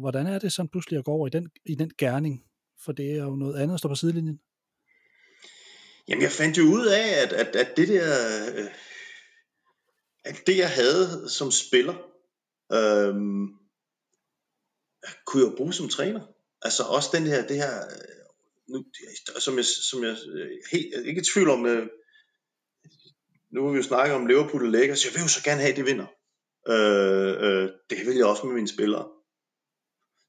hvordan er det sådan pludselig at gå over i den, i den gerning? For det er jo noget andet at stå på sidelinjen. Jamen, jeg fandt jo ud af, at, at, at det der, øh, at det jeg havde som spiller, øh, kunne jeg bruge som træner. Altså også den her, det her øh, nu, som jeg, som jeg øh, helt, ikke i tvivl om, nu har vi jo snakket om Liverpool og Lakers, jeg vil jo så gerne have, at de vinder. Øh, øh, det vil jeg også med mine spillere.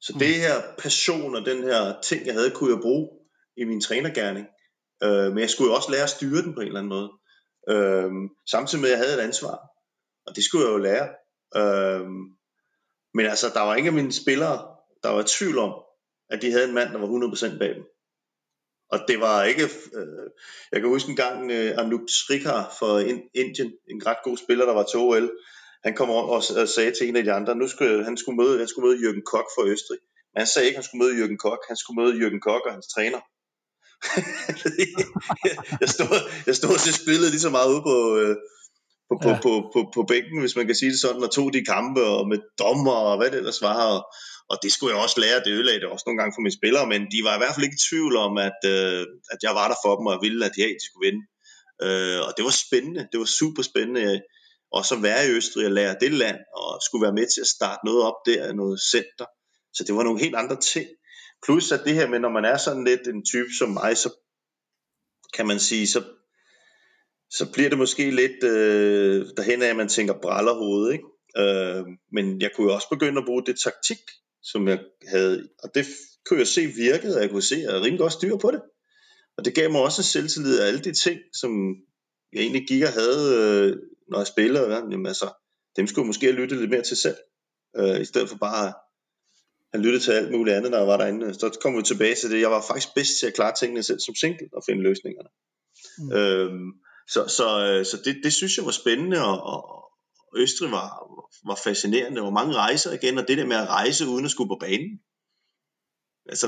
Så mm. det her passion og den her ting, jeg havde, kunne jeg bruge i min trænergærning. Øh, men jeg skulle jo også lære at styre den på en eller anden måde. Øh, samtidig med, at jeg havde et ansvar. Og det skulle jeg jo lære. Øh, men altså, der var ingen af mine spillere, der var i tvivl om, at de havde en mand, der var 100% bag dem. Og det var ikke... Øh, jeg kan huske en gang, øh, Anup Srikar for Indien, en ret god spiller, der var til OL, han kom over og, og sagde til en af de andre, nu skulle, han, skulle møde, han skulle møde Jürgen Koch for Østrig. Men han sagde ikke, at han skulle møde Jürgen Koch, han skulle møde Jürgen Koch og hans træner. (laughs) jeg, stod, jeg stod til spillet lige så meget ude på, øh, på, på, ja. på, på, på bænken, hvis man kan sige det sådan, og tog de kampe og med dommer og hvad det ellers var. Og, og det skulle jeg også lære, det ødelagde det også nogle gange for mine spillere, men de var i hvert fald ikke i tvivl om, at, øh, at jeg var der for dem, og jeg ville, at de, de skulle vinde. Øh, og det var spændende, det var super spændende og så være i Østrig og lære det land, og skulle være med til at starte noget op der, noget center. Så det var nogle helt andre ting. Plus at det her med, når man er sådan lidt en type som mig, så kan man sige, så, så bliver det måske lidt øh, derhen af, at man tænker brallerhovedet, ikke? Øh, men jeg kunne jo også begynde at bruge det taktik, som jeg havde, og det kunne jeg se virkede, og jeg kunne se, at jeg rimelig godt styr på det. Og det gav mig også selvtillid af alle de ting, som jeg egentlig gik og havde, øh, når jeg spiller. Ja, jamen, altså, dem skulle jeg måske have lyttet lidt mere til selv, øh, i stedet for bare at have lyttet til alt muligt andet, der var derinde. Så kommer vi tilbage til det. Jeg var faktisk bedst til at klare tingene selv som single og finde løsningerne. Mm. Øhm, så så, øh, så det, det synes jeg var spændende, og, og Østrig var, var fascinerende. Der var mange rejser igen, og det der med at rejse uden at skulle på banen. Altså,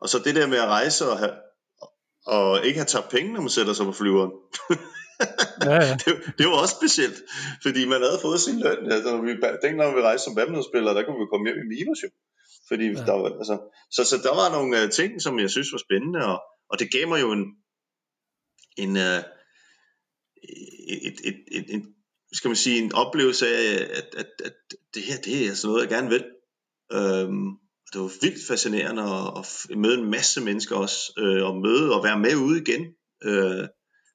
og så det der med at rejse og, have, og ikke have tabt penge, når man sætter sig på flyveren. ja, ja. (laughs) det, det, var også specielt, fordi man havde fået sin løn. Altså, når vi, dengang vi rejste som badmintonspillere, der kunne vi komme hjem i minus jo. Fordi ja. der var, altså, så, så der var nogle uh, ting, som jeg synes var spændende, og, og det gav mig jo en, en, uh, et, et, et, et, skal man sige, en oplevelse af, at, at, at det her, det er altså noget, jeg gerne vil. Øhm, det var vildt fascinerende at, at møde en masse mennesker også, øh, og møde og være med ude igen øh,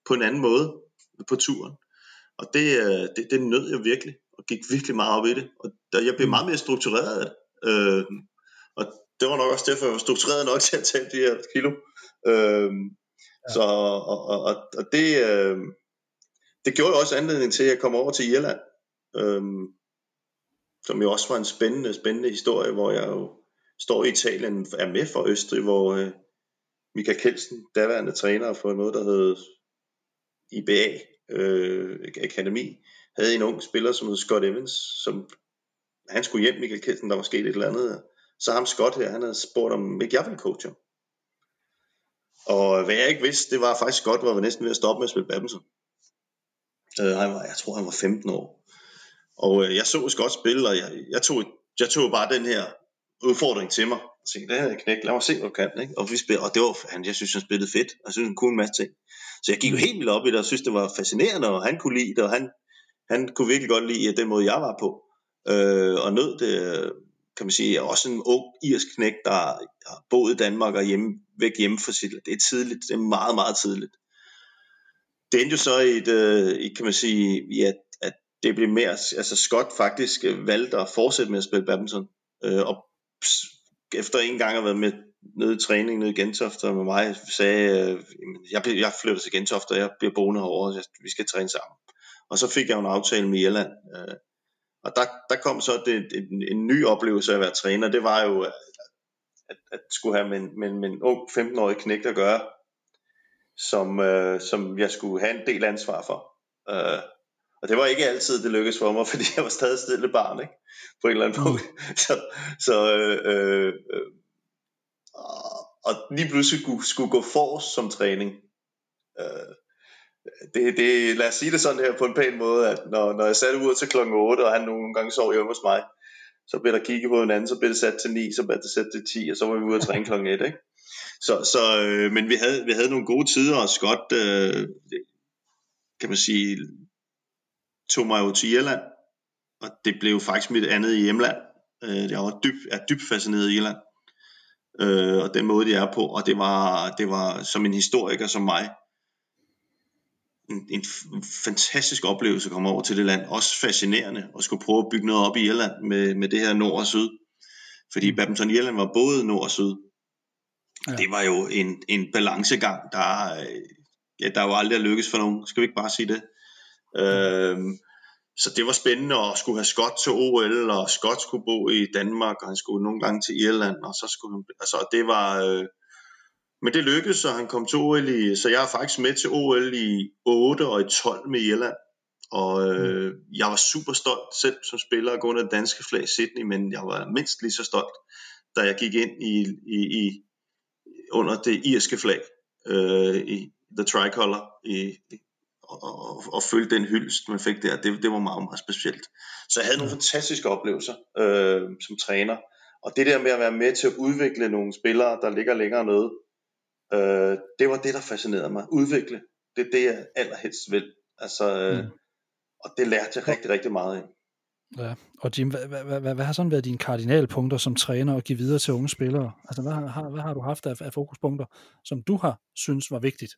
på en anden måde på turen. Og det, øh, det, det nød jeg virkelig, og gik virkelig meget op i det. Og jeg blev meget mere struktureret af det. Øh, og det var nok også derfor, jeg var struktureret nok (laughs) til at tage de her kilo. Øh, ja. Så, og, og, og, og det, øh, det gjorde jo også anledning til, at jeg kom over til Irland. øhm, som jo også var en spændende, spændende historie, hvor jeg jo står i Italien, er med for Østrig, hvor øh, Michael Kelsen, daværende træner for noget, der hed IBA øh, Akademi, havde en ung spiller, som hed Scott Evans, som han skulle hjem, Michael Kelsen, der var sket et eller andet. Så ham Scott her, han havde spurgt om ikke jeg ville coache ham. Og hvad jeg ikke vidste, det var faktisk Scott, var næsten ved at stoppe med at spille badminton. Øh, han var, jeg tror, han var 15 år. Og øh, jeg så Scott spille, og jeg, jeg, tog, jeg tog bare den her udfordring til mig. Og tænkte, det her knæk, lad mig se, hvad du kan. Ikke? Og, vi spillede, og det var, han, jeg synes, han spillede fedt. Og jeg synes, han kunne en masse ting. Så jeg gik jo helt vildt op i det, og synes, det var fascinerende, og han kunne lide det, og han, han kunne virkelig godt lide den måde, jeg var på. Øh, og nød det, kan man sige, også en ung irsk knæk, der har boet i Danmark og hjemme, væk hjemme for sit Det er tidligt, det er meget, meget tidligt. Det endte jo så i, et, øh, kan man sige, ja, at det blev mere, altså Scott faktisk øh, valgte at fortsætte med at spille badminton, øh, og efter en gang at være været med nede i træning nede i Gentofte med mig, sagde, øh, jeg, jeg flytter til Gentofte, og jeg bliver boende herovre, vi skal træne sammen. Og så fik jeg en aftale med Irland. Øh, og der, der kom så det, en, en ny oplevelse af at være træner, det var jo, at, at, at skulle have med, med, med en ung 15-årig knægt at gøre, som, øh, som jeg skulle have en del ansvar for. Øh, og det var ikke altid, det lykkedes for mig, (laughs) fordi jeg var stadig stille barn, ikke? På en eller anden. Mm. (laughs) Så, så øh, øh, øh, og lige pludselig skulle, skulle gå for som træning. Øh, det, det, lad os sige det sådan her på en pæn måde, at når, når jeg satte ud til klokken 8, og han nogle gange sov hjemme hos mig, så blev der kigget på hinanden, så blev det sat til 9, så blev det sat til 10, og så var vi ude at træne klokken 1, ikke? Så, så øh, men vi havde, vi havde nogle gode tider, og Scott, øh, kan man sige, tog mig jo til Irland, og det blev faktisk mit andet hjemland. Øh, jeg var dyb, er dybt fascineret i Irland. øh, og den måde de er på, og det var, det var som en historiker som mig, en, en fantastisk oplevelse at komme over til det land, også fascinerende at skulle prøve at bygge noget op i Irland med, med det her nord og syd, fordi mm. badminton Irland var både nord og syd, ja. det var jo en, en balancegang, der, ja, der jo aldrig er lykkes for nogen, skal vi ikke bare sige det? Mm. Øh, så det var spændende at skulle have Scott til OL, og Scott skulle bo i Danmark, og han skulle nogle gange til Irland, og så skulle han, altså det var, øh, men det lykkedes, og han kom til OL i, så jeg er faktisk med til OL i 8 og i 12 med Irland, og øh, mm. jeg var super stolt selv som spiller at gå under det danske flag i Sydney, men jeg var mindst lige så stolt, da jeg gik ind i, i, i under det irske flag, øh, i The Tricolor i, og, og føle den hyldest, man fik der, det, det var meget, meget specielt. Så jeg havde nogle fantastiske oplevelser øh, som træner, og det der med at være med til at udvikle nogle spillere, der ligger længere nede, øh, det var det, der fascinerede mig. Udvikle, det er det, jeg allerhelst vil. Altså, øh, mm. Og det lærte jeg rigtig, rigtig meget af. Ja, og Jim, hvad, hvad, hvad, hvad har sådan været dine kardinalpunkter som træner at give videre til unge spillere? Altså, hvad har, hvad har du haft af, af fokuspunkter, som du har synes var vigtigt?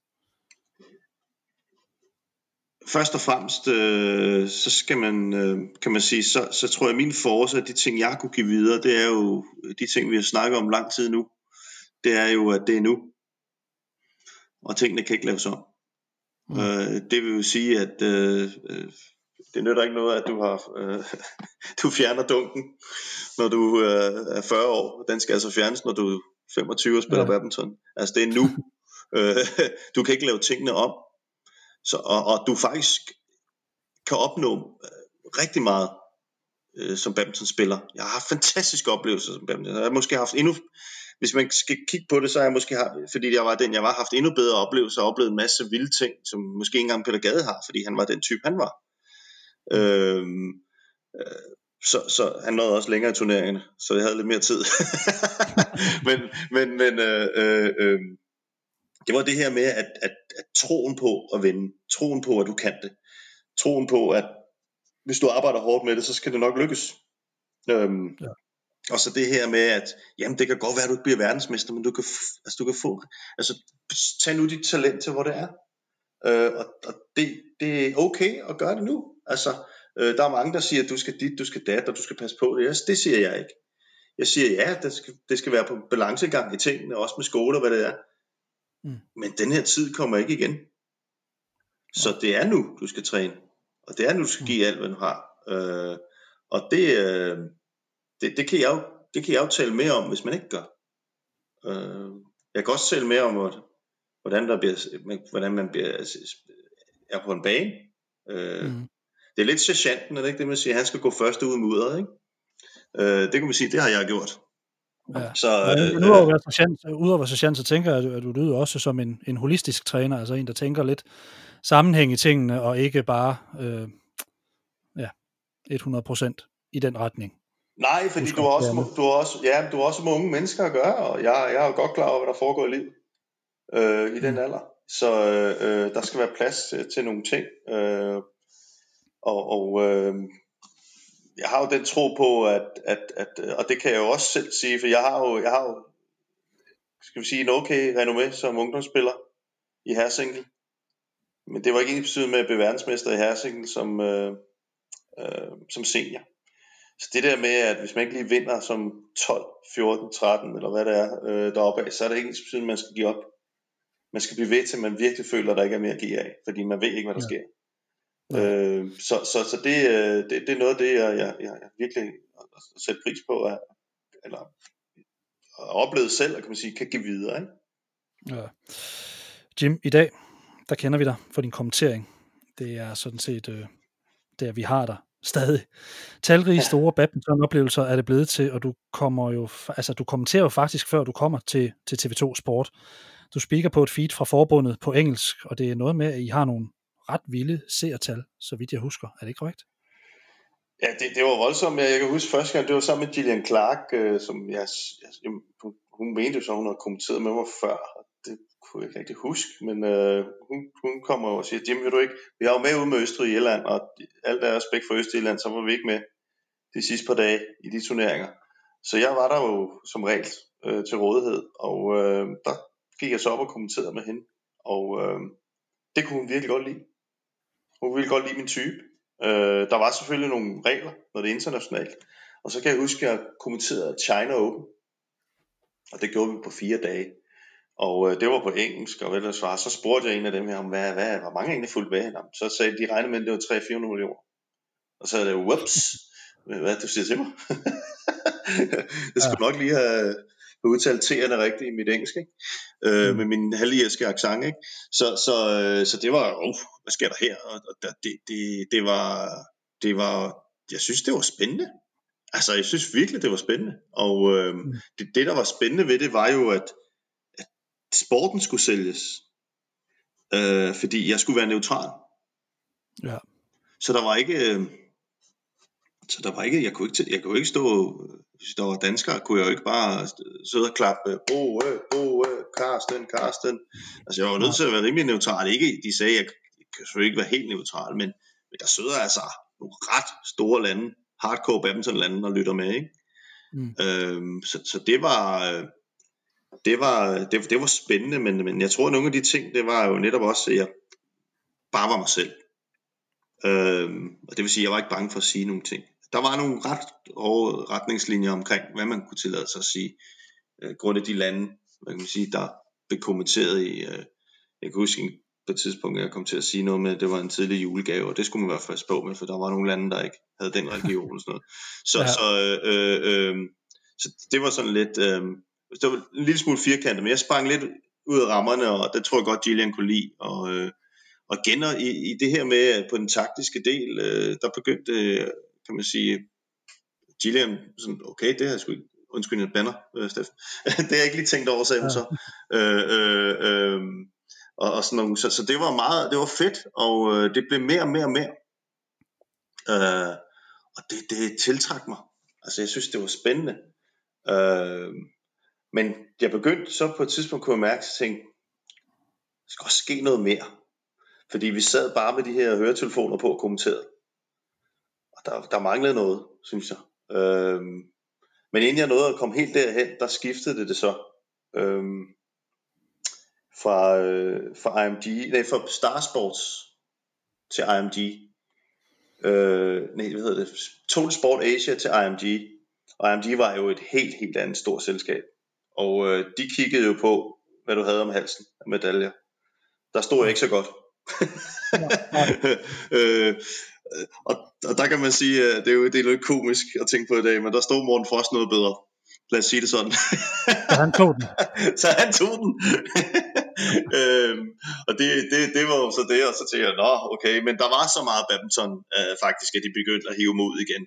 først og fremmest, øh, så skal man, øh, kan man sige, så, så tror jeg, at min force de ting, jeg kunne give videre, det er jo de ting, vi har snakket om lang tid nu. Det er jo, at det er nu. Og tingene kan ikke laves om. Mm. Øh, det vil jo sige, at øh, øh, det nytter ikke noget, at du har øh, (laughs) du fjerner dunken, når du øh, er 40 år. Den skal altså fjernes, når du er 25 og spiller ja. badminton. Altså det er nu. (laughs) øh, du kan ikke lave tingene om. Så, og, og du faktisk kan opnå øh, rigtig meget øh, som badmintonspiller. Jeg har haft fantastiske oplevelser som badminton. Jeg har måske haft endnu, hvis man skal kigge på det, så har jeg måske haft, fordi jeg var den, jeg var, haft endnu bedre oplevelser og oplevet en masse vilde ting, som måske ikke engang Peter Gade har, fordi han var den type, han var. Øhm, øh, så, så han nåede også længere i turneringerne, så jeg havde lidt mere tid. (laughs) men men, men øh, øh, øh, det var det her med at, at, at troen på at vinde, troen på at du kan det, troen på at hvis du arbejder hårdt med det, så skal det nok lykkes. Øhm, ja. Og så det her med, at jamen, det kan godt være, at du ikke bliver verdensmester, men du kan, altså, du kan få, altså tag nu dit talent til, hvor det er. Øh, og og det, det er okay at gøre det nu. Altså, øh, der er mange, der siger, at du skal dit, du skal dat, og du skal passe på det. Altså, det siger jeg ikke. Jeg siger, ja, det skal, det skal være på balancegang i tingene, også med skole og hvad det er. Mm. Men den her tid kommer ikke igen. Så det er nu, du skal træne. Og det er nu, du skal mm. give alt, hvad du har. Øh, og det, øh, det, det, kan jeg jo, det kan jeg jo tale mere om, hvis man ikke gør. Øh, jeg kan også tale mere om, hvordan, der bliver, hvordan man bliver, er på en bane. Øh, mm. Det er lidt sergeanten, er det ikke det, man siger? Han skal gå først ud med udret, ikke? Øh, det kan man sige, det har jeg gjort. Ja. Så, øh, udover at være sergeant, udover sergeant, så tænker jeg, at du, lyder også som en, en holistisk træner, altså en, der tænker lidt sammenhæng i tingene, og ikke bare øh, ja, 100% i den retning. Nej, fordi du, er også, du, er også, ja, du er også med unge mennesker at gøre, og jeg, jeg er jo godt klar over, hvad der foregår i livet øh, i den mm. alder. Så øh, der skal være plads til, til nogle ting. Øh, og og øh, jeg har jo den tro på, at, at, at, og det kan jeg jo også selv sige, for jeg har jo, jeg har jo skal vi sige, en okay renommé som ungdomsspiller i herresingle. Men det var ikke ens med at blive verdensmester i herresingle som, øh, øh, som senior. Så det der med, at hvis man ikke lige vinder som 12, 14, 13 eller hvad det er øh, deroppe af, så er det ikke ens betydende, man skal give op. Man skal blive ved til, at man virkelig føler, at der ikke er mere at give af, fordi man ved ikke, hvad der ja. sker. Øh, så, så, så det, øh, det, det er noget af det, jeg, jeg, jeg virkelig sætter pris på, at, eller oplevet selv, at kan man sige, kan give videre. Ikke? Ja. Jim, i dag, der kender vi dig for din kommentering. Det er sådan set, øh, der vi har dig stadig. Talrige store badminton-oplevelser er det blevet til, og du kommer jo, altså du kommenterer jo faktisk, før du kommer til, til TV2 Sport. Du speaker på et feed fra forbundet på engelsk, og det er noget med, at I har nogle ret vilde seertal, så vidt jeg husker. Er det ikke korrekt? Ja, det, det var voldsomt. Jeg, kan huske første gang, det var sammen med Gillian Clark, øh, som jeg, jeg, hun, hun mente jo så, hun havde kommenteret med mig før. Det kunne jeg ikke rigtig huske, men øh, hun, hun kommer og siger, Jim, vil du ikke? Vi har jo med ude med Østrig og Irland, og alt der respekt for Østrig i Irland, så var vi ikke med de sidste par dage i de turneringer. Så jeg var der jo som regel øh, til rådighed, og øh, der gik jeg så op og kommenterede med hende, og øh, det kunne hun virkelig godt lide. Hun ville godt lide min type. Øh, der var selvfølgelig nogle regler, når det er internationalt, og så kan jeg huske, at jeg kommenterede China Open, og det gjorde vi på fire dage. Og øh, det var på engelsk, og vel svar. Så spurgte jeg en af dem her om, hvad, hvad, hvor mange egentlig fulgte med hende. Så sagde de, de regnede med, at det var 300-400 millioner. Og så er det, whoops, hvad du siger til mig? (laughs) jeg skulle ja. nok lige have, udtalt T'erne rigtigt i mit engelsk, ikke? Øh, mm. med min halvirske accent. Ikke? Så, så, øh, så det var, oh, hvad sker der her? Og, og det, det, det, var, det var, jeg synes, det var spændende. Altså, jeg synes virkelig, det var spændende. Og øh, det, det, der var spændende ved det, var jo, at, at sporten skulle sælges. Øh, fordi jeg skulle være neutral. Ja. Så der var ikke... Øh, så der var ikke, jeg kunne ikke, jeg kunne ikke stå, hvis der var danskere, kunne jeg jo ikke bare sidde og klappe, Bo, øh, Bo, øh, Karsten, Karsten. Altså jeg var nødt til at være rimelig neutral. Ikke, de sagde, jeg kan selvfølgelig ikke være helt neutral, men, men der sidder altså nogle ret store lande, hardcore badminton-lande, og lytter med, ikke? Mm. Øhm, så, så det var, det var, det, det var spændende, men, men jeg tror, at nogle af de ting, det var jo netop også, at jeg bare var mig selv. Øhm, og det vil sige, at jeg var ikke bange for at sige nogle ting der var nogle ret hårde retningslinjer omkring, hvad man kunne tillade sig at sige, øh, grund af de lande, man kan sige, der blev kommenteret i, øh, jeg kan huske på et tidspunkt, jeg kom til at sige noget med, at det var en tidlig julegave, og det skulle man være frisk på med, for der var nogle lande, der ikke havde den religion og sådan noget. Så, (laughs) ja. så, øh, øh, så det var sådan lidt, øh, det var en lille smule firkantet, men jeg sprang lidt ud af rammerne, og det tror jeg godt, Gillian kunne lide, og, øh, og igen i, i det her med, på den taktiske del, øh, der begyndte kan man sige, Gillian, sådan, okay, det har jeg sgu ikke, undskyld, jeg banner, øh, Steffen. (laughs) det har jeg ikke lige tænkt over, sagde hun så. Øh, øh, øh, og, og sådan nogle, så, så det var meget, det var fedt, og øh, det blev mere og mere og mere. Øh, og det, det tiltrak mig. Altså, jeg synes, det var spændende. Øh, men jeg begyndte så på et tidspunkt, kunne jeg mærke, at tænke, der skal også ske noget mere. Fordi vi sad bare med de her høretelefoner på og kommenterede Og der, der manglede noget, synes jeg. Øhm, men inden jeg nåede at komme helt derhen, der skiftede det det så. Øhm, fra, øh, fra IMG, nej, fra Star Sports til IMG. Øh, nej, hvad hedder det? Total Sport Asia til IMG. Og IMG var jo et helt, helt andet stort selskab. Og øh, de kiggede jo på, hvad du havde om halsen af medaljer. Der stod jeg ikke så godt. (laughs) øh, og, og der kan man sige, at det er jo det er lidt komisk at tænke på i dag, men der stod Morten Frost noget bedre. Lad os sige det sådan. Så han tog den. (laughs) så han tog den. (laughs) øhm, og det, det, det var jo så det, og så tænkte jeg, nå okay, men der var så meget badminton øh, faktisk, at de begyndte at hive ud igen.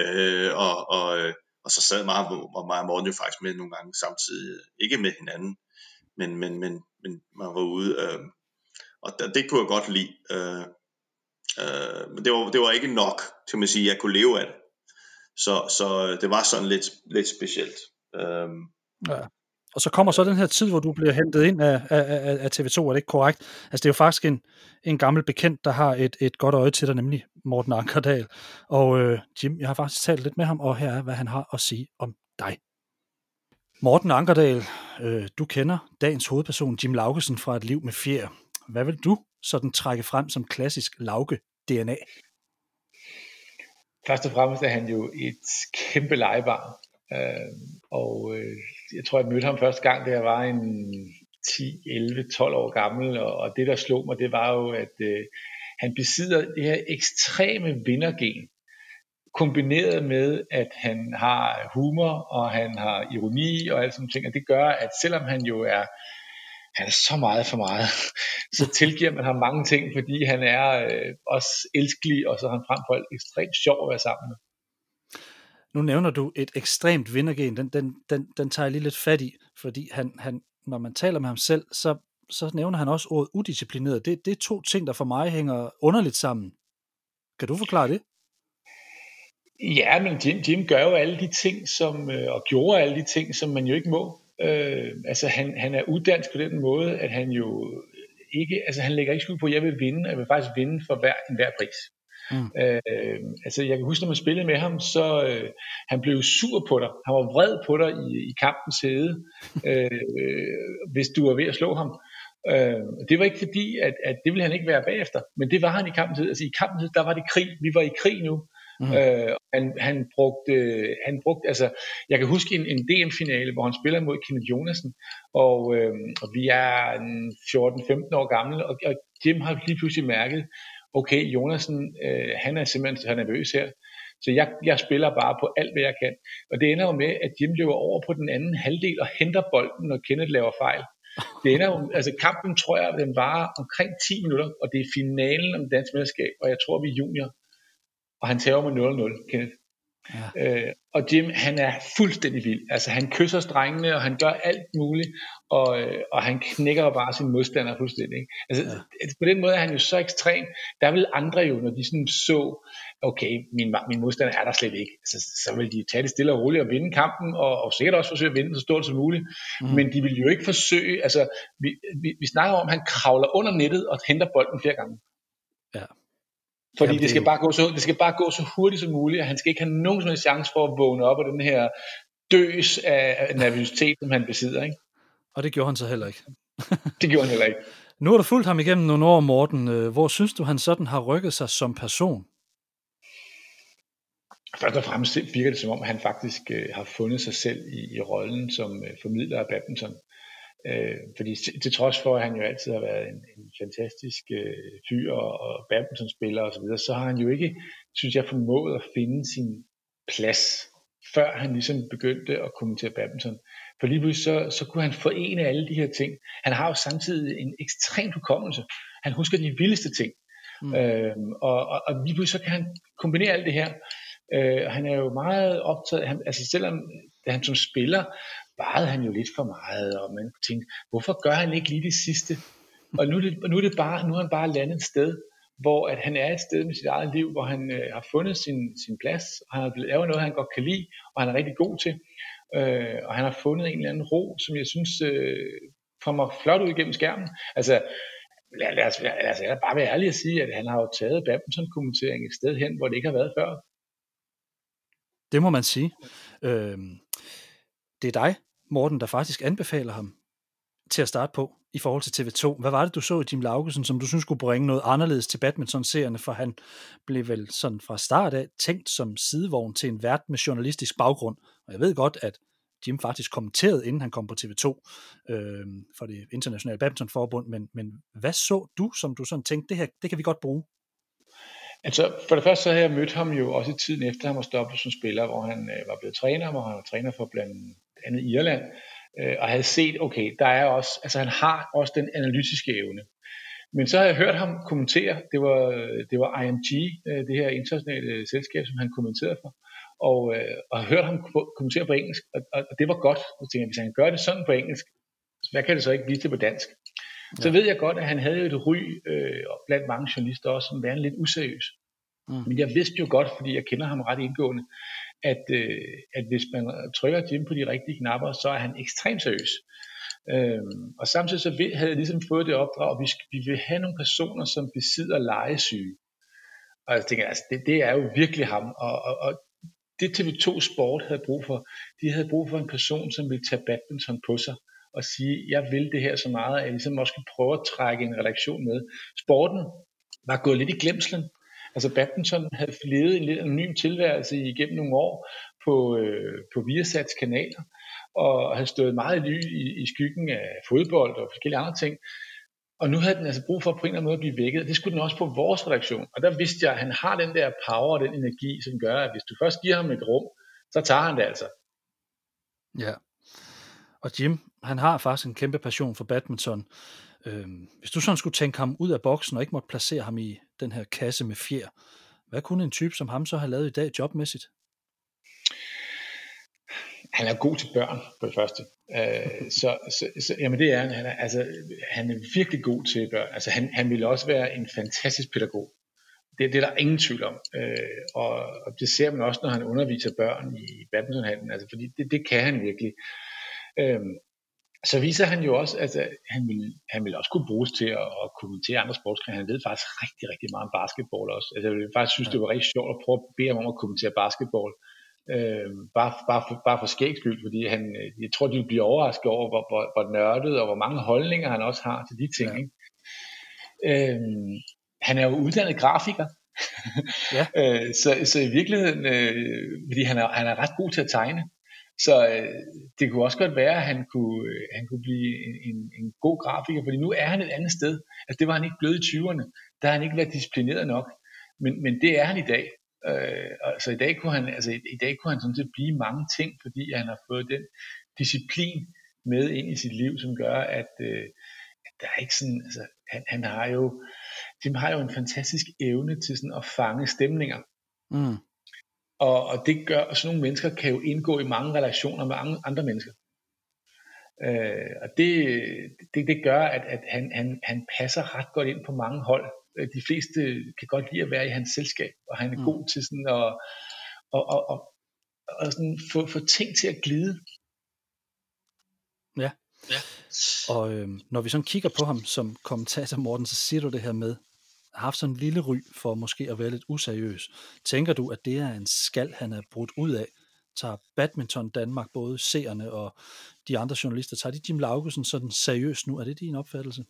Øh, og, og, øh, og så sad mig og mig og Morten jo faktisk med nogle gange samtidig, ikke med hinanden, men, men, men, men man var ude, øh, og det kunne jeg godt lide. Øh, Øh, men det var, det var ikke nok til at sige, at jeg kunne leve af det. Så, så det var sådan lidt, lidt specielt. Øhm. ja. Og så kommer så den her tid, hvor du bliver hentet ind af, af, af TV2, er det ikke korrekt? Altså det er jo faktisk en, en gammel bekendt, der har et, et godt øje til dig, nemlig Morten Ankerdal. Og øh, Jim, jeg har faktisk talt lidt med ham, og her er, hvad han har at sige om dig. Morten Ankerdal, øh, du kender dagens hovedperson Jim Laugesen fra Et liv med fjer. Hvad vil du sådan trække frem som klassisk Lauke DNA? Først og fremmest er han jo et kæmpe legebarn. Øh, og øh, jeg tror, jeg mødte ham første gang, da jeg var en 10, 11, 12 år gammel, og, og det, der slog mig, det var jo, at øh, han besidder det her ekstreme vindergen, kombineret med, at han har humor, og han har ironi og alt sådan ting, og det gør, at selvom han jo er han er så meget for meget. (laughs) Så tilgiver man ham mange ting, fordi han er øh, også elskelig, og så er han frem for alt ekstremt sjov at være sammen med. Nu nævner du et ekstremt vindergen, den, den, den, den tager jeg lige lidt fat i, fordi han, han, når man taler med ham selv, så, så nævner han også ordet udisciplineret. Det, det er to ting, der for mig hænger underligt sammen. Kan du forklare det? Ja, men Jim, Jim gør jo alle de ting, som, øh, og gjorde alle de ting, som man jo ikke må. Øh, altså han, han er uddansk på den måde, at han jo ikke, altså han lægger ikke skuld på, at jeg vil vinde, og jeg vil faktisk vinde for hver, enhver pris. Mm. Øh, altså jeg kan huske, når man spillede med ham, så øh, han blev sur på dig. Han var vred på dig i, i kampens hede, øh, hvis du var ved at slå ham. Øh, det var ikke fordi, at, at det ville han ikke være bagefter, men det var han i kampens hede. Altså i kampens hede, der var det krig. Vi var i krig nu. Mm. Øh, han, han, brugte, han brugte, altså, jeg kan huske en, en DM-finale, hvor han spiller mod Kenneth Jonasen, og, øh, og vi er 14-15 år gamle, og, og Jim har lige pludselig mærket, okay, Jonasen, øh, han er simpelthen så nervøs her, så jeg, jeg spiller bare på alt, hvad jeg kan. Og det ender jo med, at Jim løber over på den anden halvdel og henter bolden, når Kenneth laver fejl. Det ender jo, altså kampen tror jeg, den varer omkring 10 minutter, og det er finalen om dansk mesterskab, og jeg tror, vi er junior og han tager med 0-0, Kenneth. Ja. Øh, og Jim, han er fuldstændig vild. Altså, han kysser strengene, og han gør alt muligt, og, øh, og han knækker bare sin modstander fuldstændig. Ikke? Altså, ja. på den måde er han jo så ekstrem. Der vil andre jo, når de sådan så, okay, min, min modstander er der slet ikke, altså, så vil de tage det stille og roligt og vinde kampen, og, og sikkert også forsøge at vinde så stort som muligt. Mm. Men de vil jo ikke forsøge, altså, vi, vi, vi snakker om, at han kravler under nettet og henter bolden flere gange. Ja. Fordi Jamen, det, skal bare gå så, det skal bare gå så hurtigt som muligt, og han skal ikke have nogen som helst chance for at vågne op af den her døs af nervøsitet, som han besidder. Ikke? Og det gjorde han så heller ikke. (laughs) det gjorde han heller ikke. Nu har du fulgt ham igennem nogle år, Morten. Øh, hvor synes du, han sådan har rykket sig som person? Først og fremmest virker det som om, han faktisk øh, har fundet sig selv i, i rollen som øh, formidler af badminton. Øh, fordi til trods for, at han jo altid har været en, en fantastisk øh, fyr og, og badmintonspiller osv., så, videre, så har han jo ikke, synes jeg, formået at finde sin plads, før han ligesom begyndte at kommentere badminton. For lige pludselig så, så kunne han forene alle de her ting. Han har jo samtidig en ekstrem hukommelse. Han husker de vildeste ting. Mm. Øh, og, og, og lige pludselig så kan han kombinere alt det her. Øh, han er jo meget optaget, han, altså selvom da han som spiller sparede han jo lidt for meget, og man tænkte, hvorfor gør han ikke lige det sidste? Og nu er, det, nu er, det bare, nu er han bare landet et sted, hvor at han er et sted med sit eget liv, hvor han øh, har fundet sin, sin plads, og han har lavet noget, han godt kan lide, og han er rigtig god til. Øh, og han har fundet en eller anden ro, som jeg synes øh, kommer flot ud igennem skærmen. Altså, lad, lad, os, lad os bare være ærlig at sige, at han har jo taget badminton-kommentering et sted hen, hvor det ikke har været før. Det må man sige. Øh, det er dig, Morten, der faktisk anbefaler ham til at starte på i forhold til TV2. Hvad var det, du så i Jim Laugesen, som du synes skulle bringe noget anderledes til badminton-serierne, for han blev vel sådan fra start af tænkt som sidevogn til en vært med journalistisk baggrund. Og jeg ved godt, at Jim faktisk kommenterede, inden han kom på TV2 øh, for det internationale badmintonforbund, men, men hvad så du, som du sådan tænkte, det her, det kan vi godt bruge? Altså, for det første så havde jeg mødt ham jo også i tiden efter, han var stoppet som spiller, hvor han øh, var blevet træner, og han var træner for blandt andet Irland, øh, og havde set, okay, der er også, altså han har også den analytiske evne. Men så har jeg hørt ham kommentere, det var, det var IMG, øh, det her internationale selskab, som han kommenterede for, og, øh, og har hørt ham kommentere på engelsk, og, og, det var godt. Så tænkte jeg, hvis han gør det sådan på engelsk, hvad kan det så ikke blive til på dansk? Ja. Så ved jeg godt, at han havde et ry øh, blandt mange journalister også, som var lidt useriøs. Mm. Men jeg vidste jo godt, fordi jeg kender ham ret indgående, at, øh, at hvis man trykker Jim på de rigtige knapper, så er han ekstremt seriøs. Øhm, og samtidig så havde jeg ligesom fået det opdrag, at vi, vi vil have nogle personer, som besidder legesyge. Og jeg tænker, altså det, det er jo virkelig ham. Og, og, og det TV2 Sport havde brug for, de havde brug for en person, som ville tage badminton på sig og sige, jeg vil det her så meget, at jeg ligesom også kan prøve at trække en redaktion med. Sporten var gået lidt i glemslen. Altså badminton havde levet en lidt anonym tilværelse igennem nogle år på, øh, på Viasats kanaler, og havde stået meget i, i, i skyggen af fodbold og forskellige andre ting. Og nu havde den altså brug for på en eller anden måde at blive vækket. Det skulle den også på vores redaktion. Og der vidste jeg, at han har den der power og den energi, som gør, at hvis du først giver ham et rum, så tager han det altså. Ja. Og Jim, han har faktisk en kæmpe passion for badminton. Øhm, hvis du sådan skulle tænke ham ud af boksen og ikke måtte placere ham i den her kasse med fjer, hvad kunne en type som ham så have lavet i dag jobmæssigt? Han er god til børn, på det første. Øh, (laughs) så, så, så, jamen det er han. Han er, altså, han er virkelig god til børn. Altså, han, han ville også være en fantastisk pædagog. Det, det er der ingen tvivl om. Øh, og, og det ser man også, når han underviser børn i badmintonhallen. Altså, fordi det, det kan han virkelig. Øh, så viser han jo også, at altså, han vil, han vil også kunne bruges til at, at kommentere andre sportsgrene. Han ved faktisk rigtig, rigtig meget om basketball også. Altså, jeg faktisk synes, det var rigtig sjovt at prøve at bede ham om at kommentere basketball. Øh, bare, bare, for, bare for skægs skyld, fordi han, jeg tror, de vil blive overrasket over, hvor, hvor, hvor nørdet og hvor mange holdninger han også har til de ting. Ja. Ikke? Øh, han er jo uddannet grafiker, ja. (laughs) øh, så, så i virkeligheden, øh, fordi han er, han er ret god til at tegne, så øh, det kunne også godt være, at han kunne, øh, han kunne blive en, en, en god grafiker, fordi nu er han et andet sted. Altså det var han ikke blevet i 20'erne. Der har han ikke været disciplineret nok. Men, men det er han i dag. Øh, så i dag kunne han, altså i, i dag kunne han sådan set blive mange ting, fordi han har fået den disciplin med ind i sit liv, som gør, at, øh, at der er ikke sådan, altså han, han har jo, Jim har jo en fantastisk evne til sådan at fange stemninger. Mm. Og, og det gør, og sådan nogle mennesker kan jo indgå i mange relationer med andre mennesker. Øh, og det, det, det gør, at, at han, han, han passer ret godt ind på mange hold. Øh, de fleste kan godt lide at være i hans selskab, og han er mm. god til sådan at, og, og, og, og sådan få, få ting til at glide. Ja. ja. Og øh, når vi sådan kigger på ham som kommentator, Morten, så siger du det her med, haft sådan en lille ry for måske at være lidt useriøs. Tænker du, at det er en skal, han er brudt ud af? Tager badminton Danmark, både seerne og de andre journalister, tager de Jim Laugesen sådan seriøst nu? Er det din opfattelse?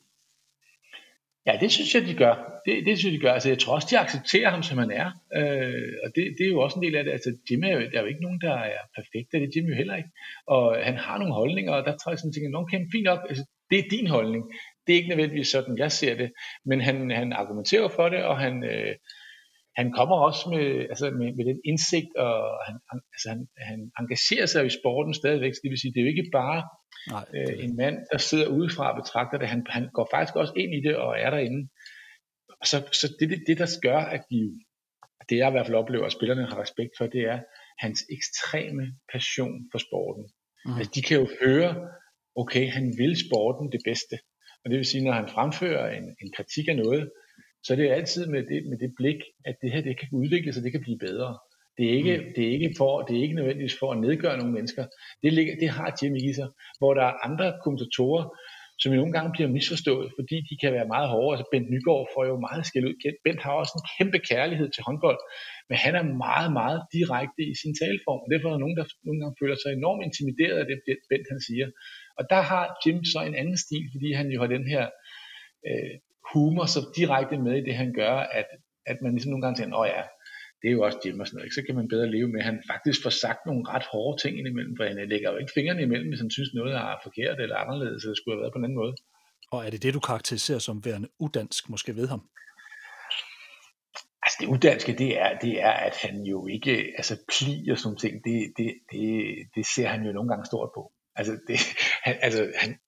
Ja, det synes jeg, de gør. Det, det synes jeg, de gør. Altså, jeg tror også, de accepterer ham, som han er. Øh, og det, det er jo også en del af det. Altså, Jim er jo, der er jo ikke nogen, der er perfekt. Det er Jim jo heller ikke. Og han har nogle holdninger, og der tror jeg sådan, tænker, okay, fint nok. Altså, det er din holdning. Det er ikke nødvendigvis sådan, jeg ser det, men han, han argumenterer for det, og han, øh, han kommer også med, altså med, med den indsigt, og han, han, altså han, han engagerer sig i sporten stadigvæk, så det vil sige, det er jo ikke bare Nej, øh, en mand, der sidder udefra og betragter det, han, han går faktisk også ind i det og er derinde. Og så, så det, det, det, der gør, at de, det jeg i hvert fald oplever, at spillerne har respekt for, det er hans ekstreme passion for sporten. Mm. Altså, de kan jo høre, okay, han vil sporten det bedste. Og det vil sige, når han fremfører en, en kritik af noget, så er det altid med det, med det blik, at det her det kan udvikle sig, det kan blive bedre. Det er ikke, mm. det er ikke, for, det er ikke nødvendigvis for at nedgøre nogle mennesker. Det, ligger, det har Jimmy i sig, hvor der er andre kommentatorer, som jo nogle gange bliver misforstået, fordi de kan være meget hårde. Altså Bent Nygaard får jo meget skæld ud. Bent har også en kæmpe kærlighed til håndbold, men han er meget, meget direkte i sin taleform, og derfor er der nogen, der nogle gange føler sig enormt intimideret af det, Bent han siger. Og der har Jim så en anden stil, fordi han jo har den her øh, humor så direkte med i det, han gør, at, at man ligesom nogle gange tænker, åh ja, det er jo også Jim og sådan noget, ikke? så kan man bedre leve med, at han faktisk får sagt nogle ret hårde ting indimellem, for han lægger jo ikke fingrene imellem, hvis han synes noget er forkert eller anderledes, så det skulle have været på en anden måde. Og er det det, du karakteriserer som værende udansk måske ved ham? Altså det udanske, det er, det er, at han jo ikke, altså pli og sådan ting, det, det, det, det ser han jo nogle gange stort på. Altså det, han, altså, han,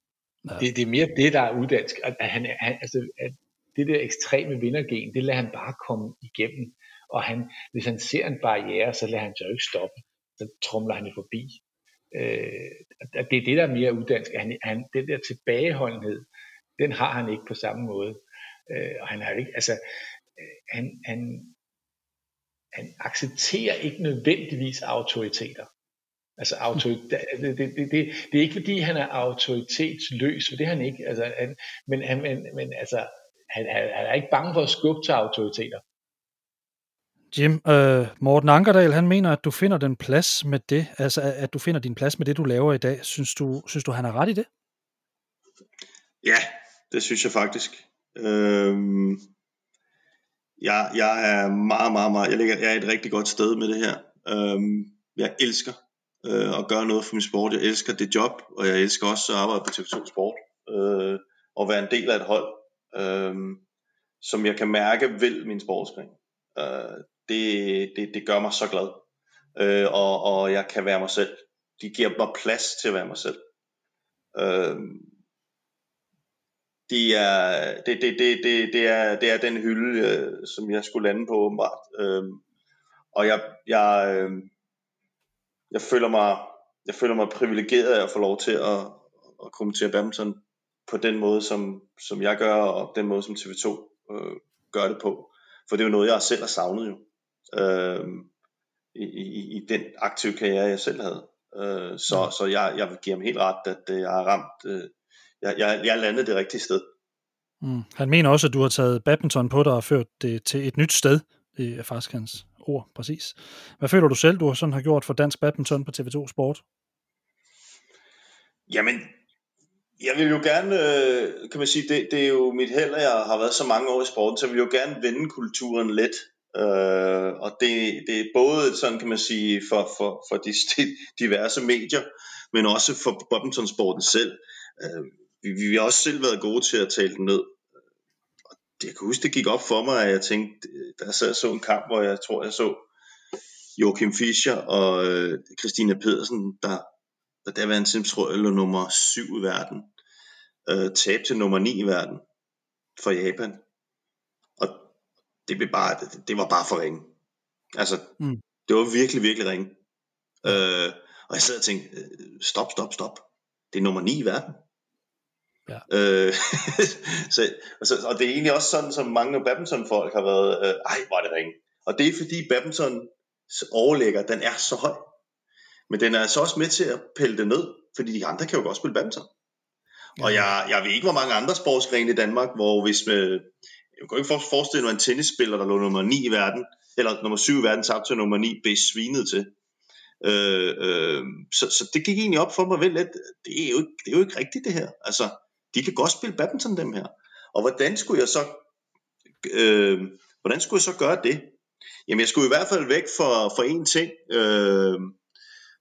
ja. det, det er mere det, der er udansk. At han, han, altså, at det der ekstreme vindergen, det lader han bare komme igennem og han, hvis han ser en barriere, så lader han sig jo ikke stoppe. Så trumler han jo forbi. Øh, det er det, der er mere uddansk. Han, han, den der tilbageholdenhed, den har han ikke på samme måde. Øh, og han har ikke, altså, øh, han, han, han accepterer ikke nødvendigvis autoriteter. Altså autoritet, det, det, det, det, det er ikke fordi han er autoritetsløs, for det er han ikke. Altså, han, men, han, men, men altså, han, han, han er ikke bange for at skubbe til autoriteter. Jim, øh, Morten Ankerdal, han mener, at du finder den plads med det, altså at du finder din plads med det, du laver i dag. Synes du, synes du han har ret i det? Ja, det synes jeg faktisk. Øhm, jeg, jeg er meget, meget, meget, jeg, ligger, jeg er et rigtig godt sted med det her. Øhm, jeg elsker øh, og gøre noget for min sport. Jeg elsker det job, og jeg elsker også at arbejde på TV2 Sport. Øh, og være en del af et hold, øh, som jeg kan mærke vil min sportsgren. Øh, det, det, det gør mig så glad. Øh, og, og jeg kan være mig selv. De giver mig plads til at være mig selv. Øh, de er, det, det, det, det, det, er, det er den hylde, øh, som jeg skulle lande på åbenbart. Øh, og jeg, jeg, øh, jeg føler mig jeg føler mig privilegeret af at få lov til at, at kommentere badminton på den måde, som, som jeg gør, og den måde, som TV2 øh, gør det på. For det er jo noget, jeg selv har savnet jo øh, i, i, i den aktive karriere, jeg selv havde. Øh, så så jeg, jeg vil give ham helt ret, at øh, jeg har ramt, øh, jeg, jeg, jeg landede det rigtige sted. Mm. Han mener også, at du har taget badminton på dig og ført det til et nyt sted. Det er faktisk hans ord, præcis. Hvad føler du selv, du sådan har gjort for dansk badminton på TV2 Sport? Jamen, jeg vil jo gerne, øh, kan man sige, det, det er jo mit held, at jeg har været så mange år i sporten, så jeg vil jo gerne vende kulturen lidt. Øh, og det, det er både sådan, kan man sige, for, for, for de diverse medier, men også for badmintonsporten selv. Øh, vi, vi har også selv været gode til at tale den ned. Og det, jeg kan huske, det gik op for mig, at jeg tænkte, da jeg sad så en kamp, hvor jeg tror, jeg så Joachim Fischer og øh, Christina Pedersen, der, der der var en tror jeg, nummer syv i verden, øh, tab til nummer 9 i verden for Japan. Og det, blev bare, det, det var bare for ringe. Altså, mm. det var virkelig, virkelig ringe. Øh, og jeg sad og tænkte, øh, stop, stop, stop. Det er nummer 9 i verden. Ja. Øh, (laughs) så, og, så, og det er egentlig også sådan, som mange badminton-folk har været, øh, ej, var det ringe. Og det er fordi badminton overlægger, den er så høj. Men den er altså også med til at pille det ned, fordi de andre kan jo godt spille badminton. Ja. Og jeg, jeg ved ikke, hvor mange andre sportsgrene i Danmark, hvor hvis med, jeg kan ikke forestille mig en tennisspiller, der lå nummer 9 i verden, eller nummer 7 i verden, tabte til nummer 9, blev svinet til. Øh, øh, så, så det gik egentlig op for mig vel lidt, det er, jo ikke, det er jo ikke rigtigt det her. Altså, de kan godt spille badminton dem her. Og hvordan skulle jeg så, øh, hvordan skulle jeg så gøre det? Jamen jeg skulle i hvert fald væk for, for én ting, øh,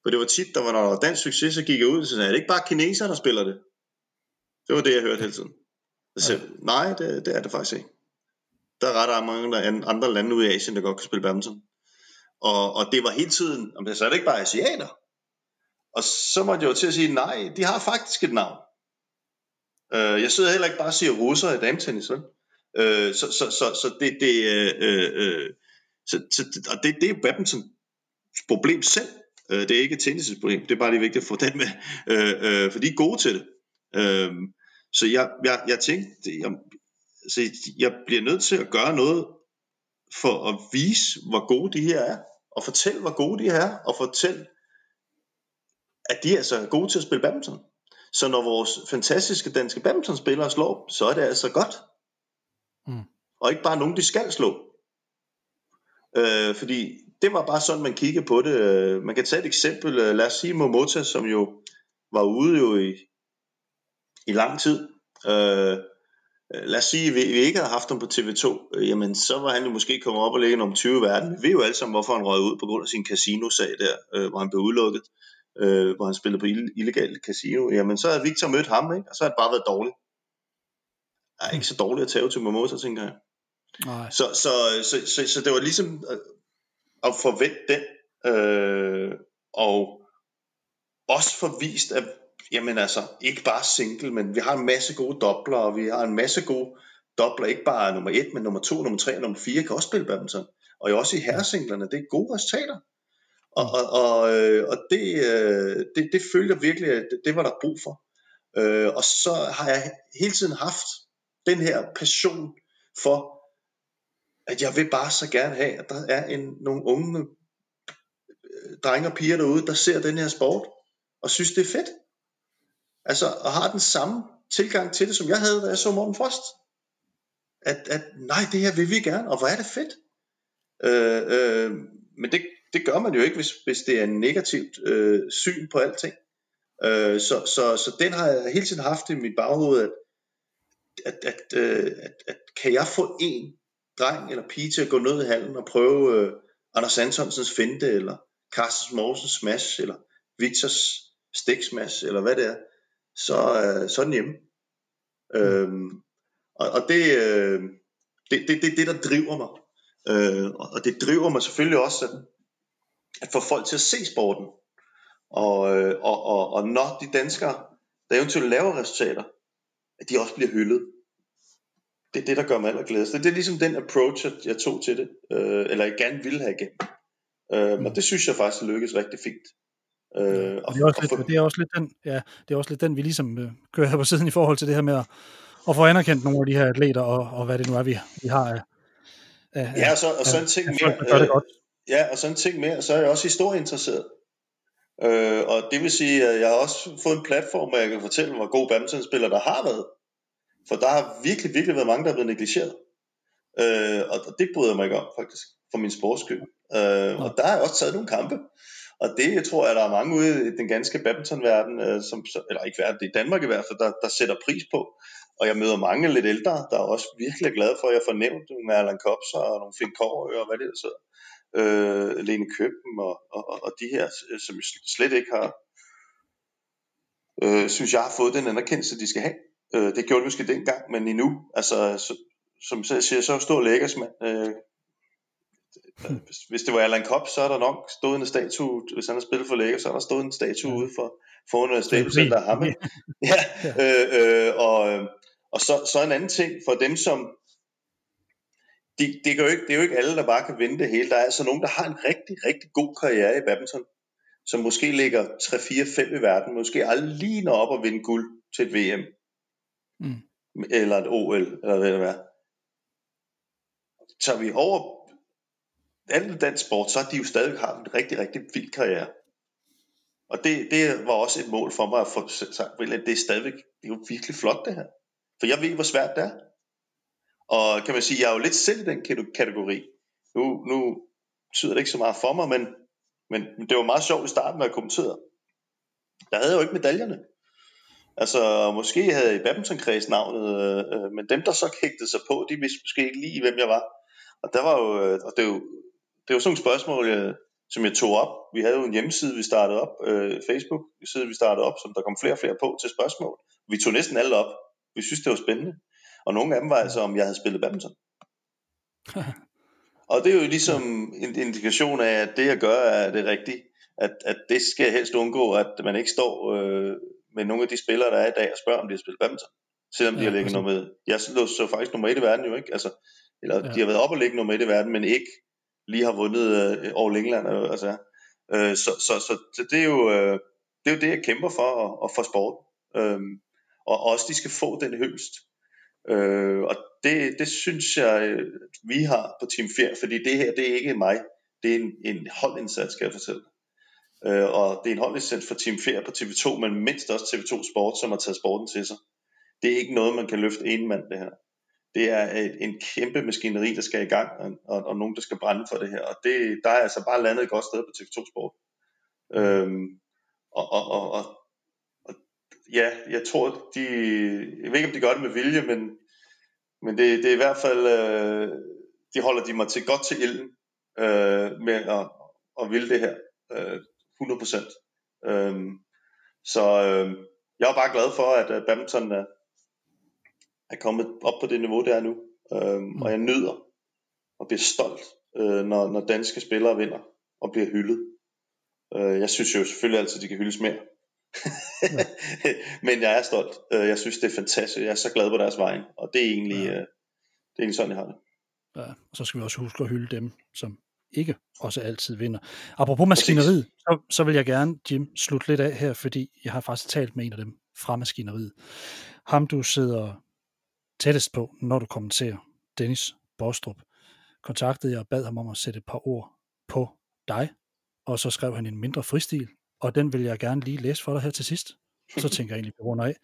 for det var tit, der var noget dansk succes, så gik jeg ud og sagde, er det ikke bare kinesere, der spiller det? Det var det, jeg hørte hele tiden. Så sagde, nej, det, det er det faktisk ikke. Der er ret mange andre lande ude i Asien, der godt kan spille badminton. Og, og det var hele tiden, om det så er det ikke bare asiater. Og så måtte jeg jo til at sige, nej, de har faktisk et navn. Øh, jeg sidder heller ikke bare og siger russer i dametennis, vel? Øh, så, så, så, så det, det, øh, øh, øh, så, så, og det, det er badminton problem selv. Øh, det er ikke et tennis problem. Det er bare lige vigtigt at få den med. øh, øh, for de er gode til det. Øh, så jeg, jeg, jeg tænkte, jeg, så jeg bliver nødt til at gøre noget for at vise, hvor gode de her er. Og fortælle, hvor gode de er. Og fortælle, at de altså er altså gode til at spille badminton. Så når vores fantastiske danske badmintonspillere slår, så er det altså godt. Mm. Og ikke bare nogen, de skal slå. Øh, fordi det var bare sådan, man kiggede på det. Man kan tage et eksempel. Lad os sige Momota, som jo var ude jo i, i lang tid. Øh, lad os sige, at vi, ikke havde haft ham på TV2, øh, jamen så var han jo måske kommet op og ligge nummer 20 i verden. Vi ved jo alle sammen, hvorfor han røg ud på grund af sin casino-sag der, øh, hvor han blev udelukket øh, hvor han spillede på illegal casino, jamen så havde Victor mødt ham, ikke? og så havde det bare været dårligt. Er ikke så dårligt at tage til Momosa, tænker jeg. Nej. Så, så, så, så, så det var ligesom at forvente den, øh, og også forvist, at jamen altså, ikke bare single, men vi har en masse gode dobler, og vi har en masse gode dobler, ikke bare nummer 1, men nummer 2, nummer 3 og nummer 4 kan også spille badminton. Og også i herresinglerne, det er gode resultater. Og, og, og, øh, og det, øh, det, det følger virkelig, at det, var der brug for. Øh, og så har jeg hele tiden haft den her passion for, at jeg vil bare så gerne have, at der er en, nogle unge drenge og piger derude, der ser den her sport, og synes det er fedt. Altså, og har den samme tilgang til det, som jeg havde, da jeg så Morten Frost. At, at nej, det her vil vi gerne, og hvor er det fedt. Øh, øh, men det, det gør man jo ikke, hvis, hvis det er en negativt øh, syn på alting. Øh, så, så, så den har jeg hele tiden haft i mit baghoved, at, at, at, øh, at, at kan jeg få en dreng eller pige til at gå ned i hallen og prøve øh, Anders Antonsens finte, eller Carsten Morsens smash, eller Victors stiksmash, eller hvad det er, så, øh, så er den hjemme. Mm. Øhm, og, og det, øh, det, det, det er det, der driver mig. Øh, og det driver mig selvfølgelig også, at at få folk til at se sporten. Og, øh, og, og, og når de danskere, der eventuelt laver resultater, at de også bliver hyldet. Det er det, der gør mig allerglædest. Det er ligesom den approach, jeg tog til det, øh, eller jeg gerne ville have igen. Øh, mm. Og det synes jeg faktisk lykkes rigtig fint. Øh, og, det, er også lidt, for... det er også lidt den, ja, det er også lidt den, vi ligesom øh, kører her på siden i forhold til det her med at, at få anerkendt nogle af de her atleter, og, og hvad det nu er, vi, vi har af, af, ja, og så, og så en ting mere, Ja, og sådan en ting med, og så er jeg også historieinteresseret. Øh, og det vil sige, at jeg har også fået en platform, hvor jeg kan fortælle, hvor god badmintonspiller der har været. For der har virkelig, virkelig været mange, der er blevet negligeret. Øh, og det bryder jeg mig ikke om, faktisk, for min sportskøb. Øh, og der har jeg også taget nogle kampe. Og det jeg tror jeg, der er mange ude i den ganske badmintonverden, øh, som, eller ikke verden, det er Danmark i hvert fald, der, der sætter pris på. Og jeg møder mange lidt ældre, der er også virkelig glade for, at jeg får nævnt nogle Erland Kops og nogle Finn Kåre og hvad det er så. Øh, Lene Køben og, og, og, de her, som slet ikke har, øh, synes jeg har fået den anerkendelse, de skal have. Øh, det gjorde det måske dengang, men endnu, altså, så, som jeg siger, så stor lækkersmand, øh, hvis, hvis det var Alan Kopp, så er der nok stået en statue, hvis han har spillet for Lakers, så er der stået en statue ja. ude for, foran Staples Center ham. (laughs) ja, øh, øh, og, og så, så en anden ting for dem, som de, det, er jo ikke, det er jo ikke alle, der bare kan vinde det hele. Der er altså nogen, der har en rigtig, rigtig god karriere i badminton, som måske ligger 3, 4, 5 i verden, måske aldrig lige når op og vinde guld til et VM. Mm. Eller et OL, eller hvad det er. Tager vi over anden dansk sport, så har de jo stadig haft en rigtig, rigtig vild karriere. Og det, det var også et mål for mig at få sagt, at det er stadigvæk, det er jo virkelig flot det her. For jeg ved, hvor svært det er. Og kan man sige, jeg er jo lidt selv i den kategori. Nu, nu betyder det ikke så meget for mig, men, men det var meget sjovt i starten, når jeg kommenterede. Der havde jeg jo ikke medaljerne. Altså, måske havde jeg i badmintonkreds navnet, øh, øh, men dem, der så hægtede sig på, de vidste måske ikke lige, hvem jeg var. Og der var jo, øh, og det er jo det var sådan nogle spørgsmål, jeg, som jeg tog op. Vi havde jo en hjemmeside, vi startede op, øh, Facebook-side, vi startede op, som der kom flere og flere på til spørgsmål. Vi tog næsten alle op. Vi synes, det var spændende. Og nogle af dem var altså, om jeg havde spillet badminton. (laughs) og det er jo ligesom en indikation af, at det jeg gør er det rigtige. At, at det skal helst undgå, at man ikke står øh, med nogle af de spillere, der er i dag, og spørger, om de har spillet badminton. Selvom ja, de har ligget nummer med. Jeg så, så faktisk nummer et i verden jo ikke. Altså, eller ja. de har været op og ligge nummer et i verden, men ikke lige har vundet øh, All England. Øh, altså, øh, så, så, så, så det, er jo, øh, det er jo det, jeg kæmper for, og, og for sport. Øh, og også de skal få den hyldest. Øh, og det, det synes jeg, øh, vi har på Team 4, fordi det her, det er ikke mig. Det er en, en holdindsats, skal jeg fortælle. Øh, og det er en holdindsats for Team 4 på TV2, men mindst også TV2 Sport, som har taget sporten til sig. Det er ikke noget, man kan løfte en mand, det her det er et, en kæmpe maskineri, der skal i gang, og, og, og nogen, der skal brænde for det her. Og det, der er altså bare landet et godt sted på TV2 Sport. Øhm, og, og, og, og, og ja, jeg tror, de, jeg ved ikke, om de gør det med vilje, men, men det, det er i hvert fald, øh, de holder de mig til godt til ilden øh, med at, at ville det her. Øh, 100%. Øh, så øh, jeg er bare glad for, at badminton er, er kommet op på det niveau, det er nu. øh. Og jeg nyder og bliver stolt, øh, når, når danske spillere vinder og bliver hyldet. Øh, jeg synes jo selvfølgelig altid, at de kan hyldes mere ja. (laughs) Men jeg er stolt. Øh, jeg synes, det er fantastisk. Jeg er så glad på deres vej. Og det er egentlig, ja. øh, det er egentlig sådan, jeg har det. Ja, og så skal vi også huske at hylde dem, som ikke også altid vinder. Apropos maskineriet, så, så vil jeg gerne, Jim, slutte lidt af her, fordi jeg har faktisk talt med en af dem fra maskineriet. Ham, du sidder tættest på, når du kommenterer Dennis Bostrup, kontaktede jeg og bad ham om at sætte et par ord på dig, og så skrev han en mindre fristil, og den vil jeg gerne lige læse for dig her til sidst. Så tænker jeg egentlig vi runder af.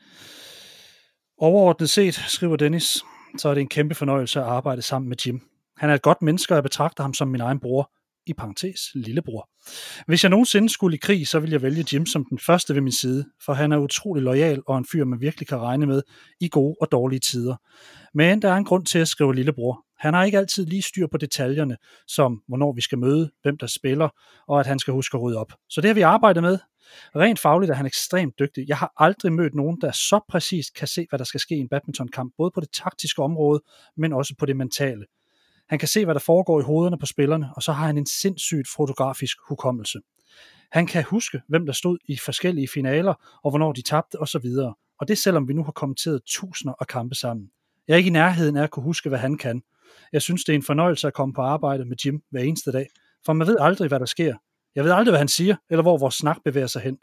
Overordnet set, skriver Dennis, så er det en kæmpe fornøjelse at arbejde sammen med Jim. Han er et godt menneske, og jeg betragter ham som min egen bror, i parentes lillebror. Hvis jeg nogensinde skulle i krig, så vil jeg vælge Jim som den første ved min side, for han er utrolig lojal og en fyr, man virkelig kan regne med i gode og dårlige tider. Men der er en grund til at skrive lillebror. Han har ikke altid lige styr på detaljerne, som hvornår vi skal møde, hvem der spiller, og at han skal huske at rydde op. Så det har vi arbejdet med. Rent fagligt er han ekstremt dygtig. Jeg har aldrig mødt nogen, der så præcist kan se, hvad der skal ske i en badmintonkamp, både på det taktiske område, men også på det mentale. Han kan se, hvad der foregår i hovederne på spillerne, og så har han en sindssygt fotografisk hukommelse. Han kan huske, hvem der stod i forskellige finaler, og hvornår de tabte osv. Og det selvom vi nu har kommenteret tusinder af kampe sammen. Jeg er ikke i nærheden af at kunne huske, hvad han kan. Jeg synes, det er en fornøjelse at komme på arbejde med Jim hver eneste dag, for man ved aldrig, hvad der sker. Jeg ved aldrig, hvad han siger, eller hvor vores snak bevæger sig hen.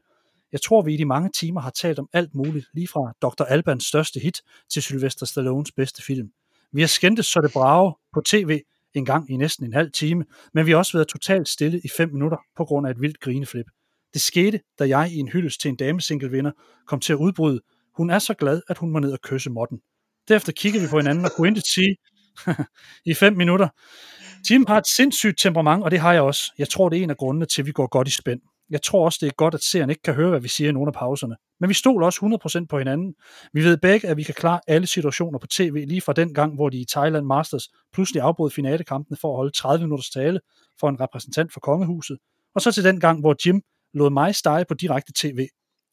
Jeg tror, vi i de mange timer har talt om alt muligt, lige fra Dr. Albans største hit til Sylvester Stallones bedste film. Vi har skændtes så det brage på tv en gang i næsten en halv time, men vi har også været totalt stille i fem minutter på grund af et vildt grineflip. Det skete, da jeg i en hyldest til en damesinglevinder kom til at udbryde, hun er så glad, at hun må ned og kysse modden. Derefter kiggede vi på hinanden og kunne ikke sige i fem minutter. Tim har et sindssygt temperament, og det har jeg også. Jeg tror, det er en af grundene til, at vi går godt i spænd. Jeg tror også, det er godt, at seeren ikke kan høre, hvad vi siger i nogle af pauserne. Men vi stoler også 100% på hinanden. Vi ved begge, at vi kan klare alle situationer på tv, lige fra den gang, hvor de i Thailand Masters pludselig afbrød finalekampene for at holde 30 minutters tale for en repræsentant for kongehuset, og så til den gang, hvor Jim lod mig stege på direkte tv.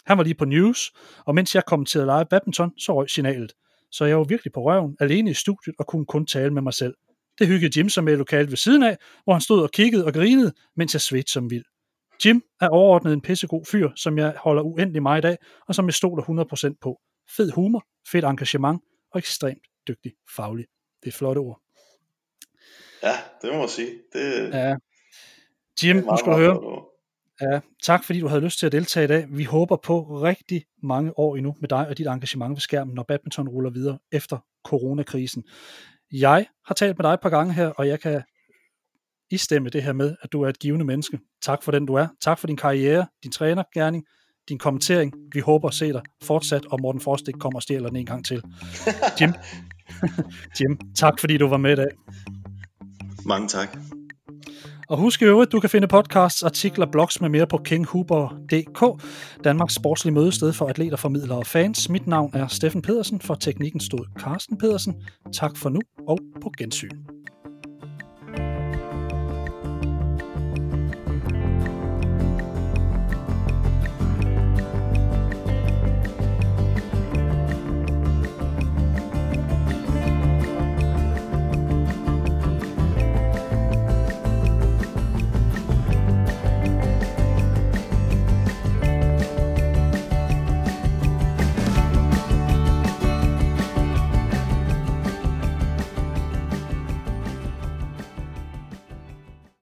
Han var lige på news, og mens jeg kommenterede live badminton, så røg signalet. Så jeg var virkelig på røven, alene i studiet og kunne kun tale med mig selv. Det hyggede Jim sig med lokalet ved siden af, hvor han stod og kiggede og grinede, mens jeg svedte som vild. Jim er overordnet en pissegod fyr, som jeg holder uendelig meget af, og som jeg stoler 100% på. Fed humor, fedt engagement og ekstremt dygtig faglig. Det er flotte ord. Ja, det må man sige. Det, ja. Jim, nu skal du høre. Ja, tak fordi du havde lyst til at deltage i dag. Vi håber på rigtig mange år endnu med dig og dit engagement ved skærmen, når badminton ruller videre efter coronakrisen. Jeg har talt med dig et par gange her, og jeg kan istemme det her med, at du er et givende menneske. Tak for den, du er. Tak for din karriere, din trænergærning, din kommentering. Vi håber at se dig fortsat, og Morten Frost ikke kommer og stjæler den en gang til. Jim, (laughs) Jim, tak fordi du var med i dag. Mange tak. Og husk i øvrigt, du kan finde podcasts, artikler, blogs med mere på kinghuber.dk, Danmarks sportslige mødested for atleter, formidlere og fans. Mit navn er Steffen Pedersen, for teknikken stod Carsten Pedersen. Tak for nu, og på gensyn.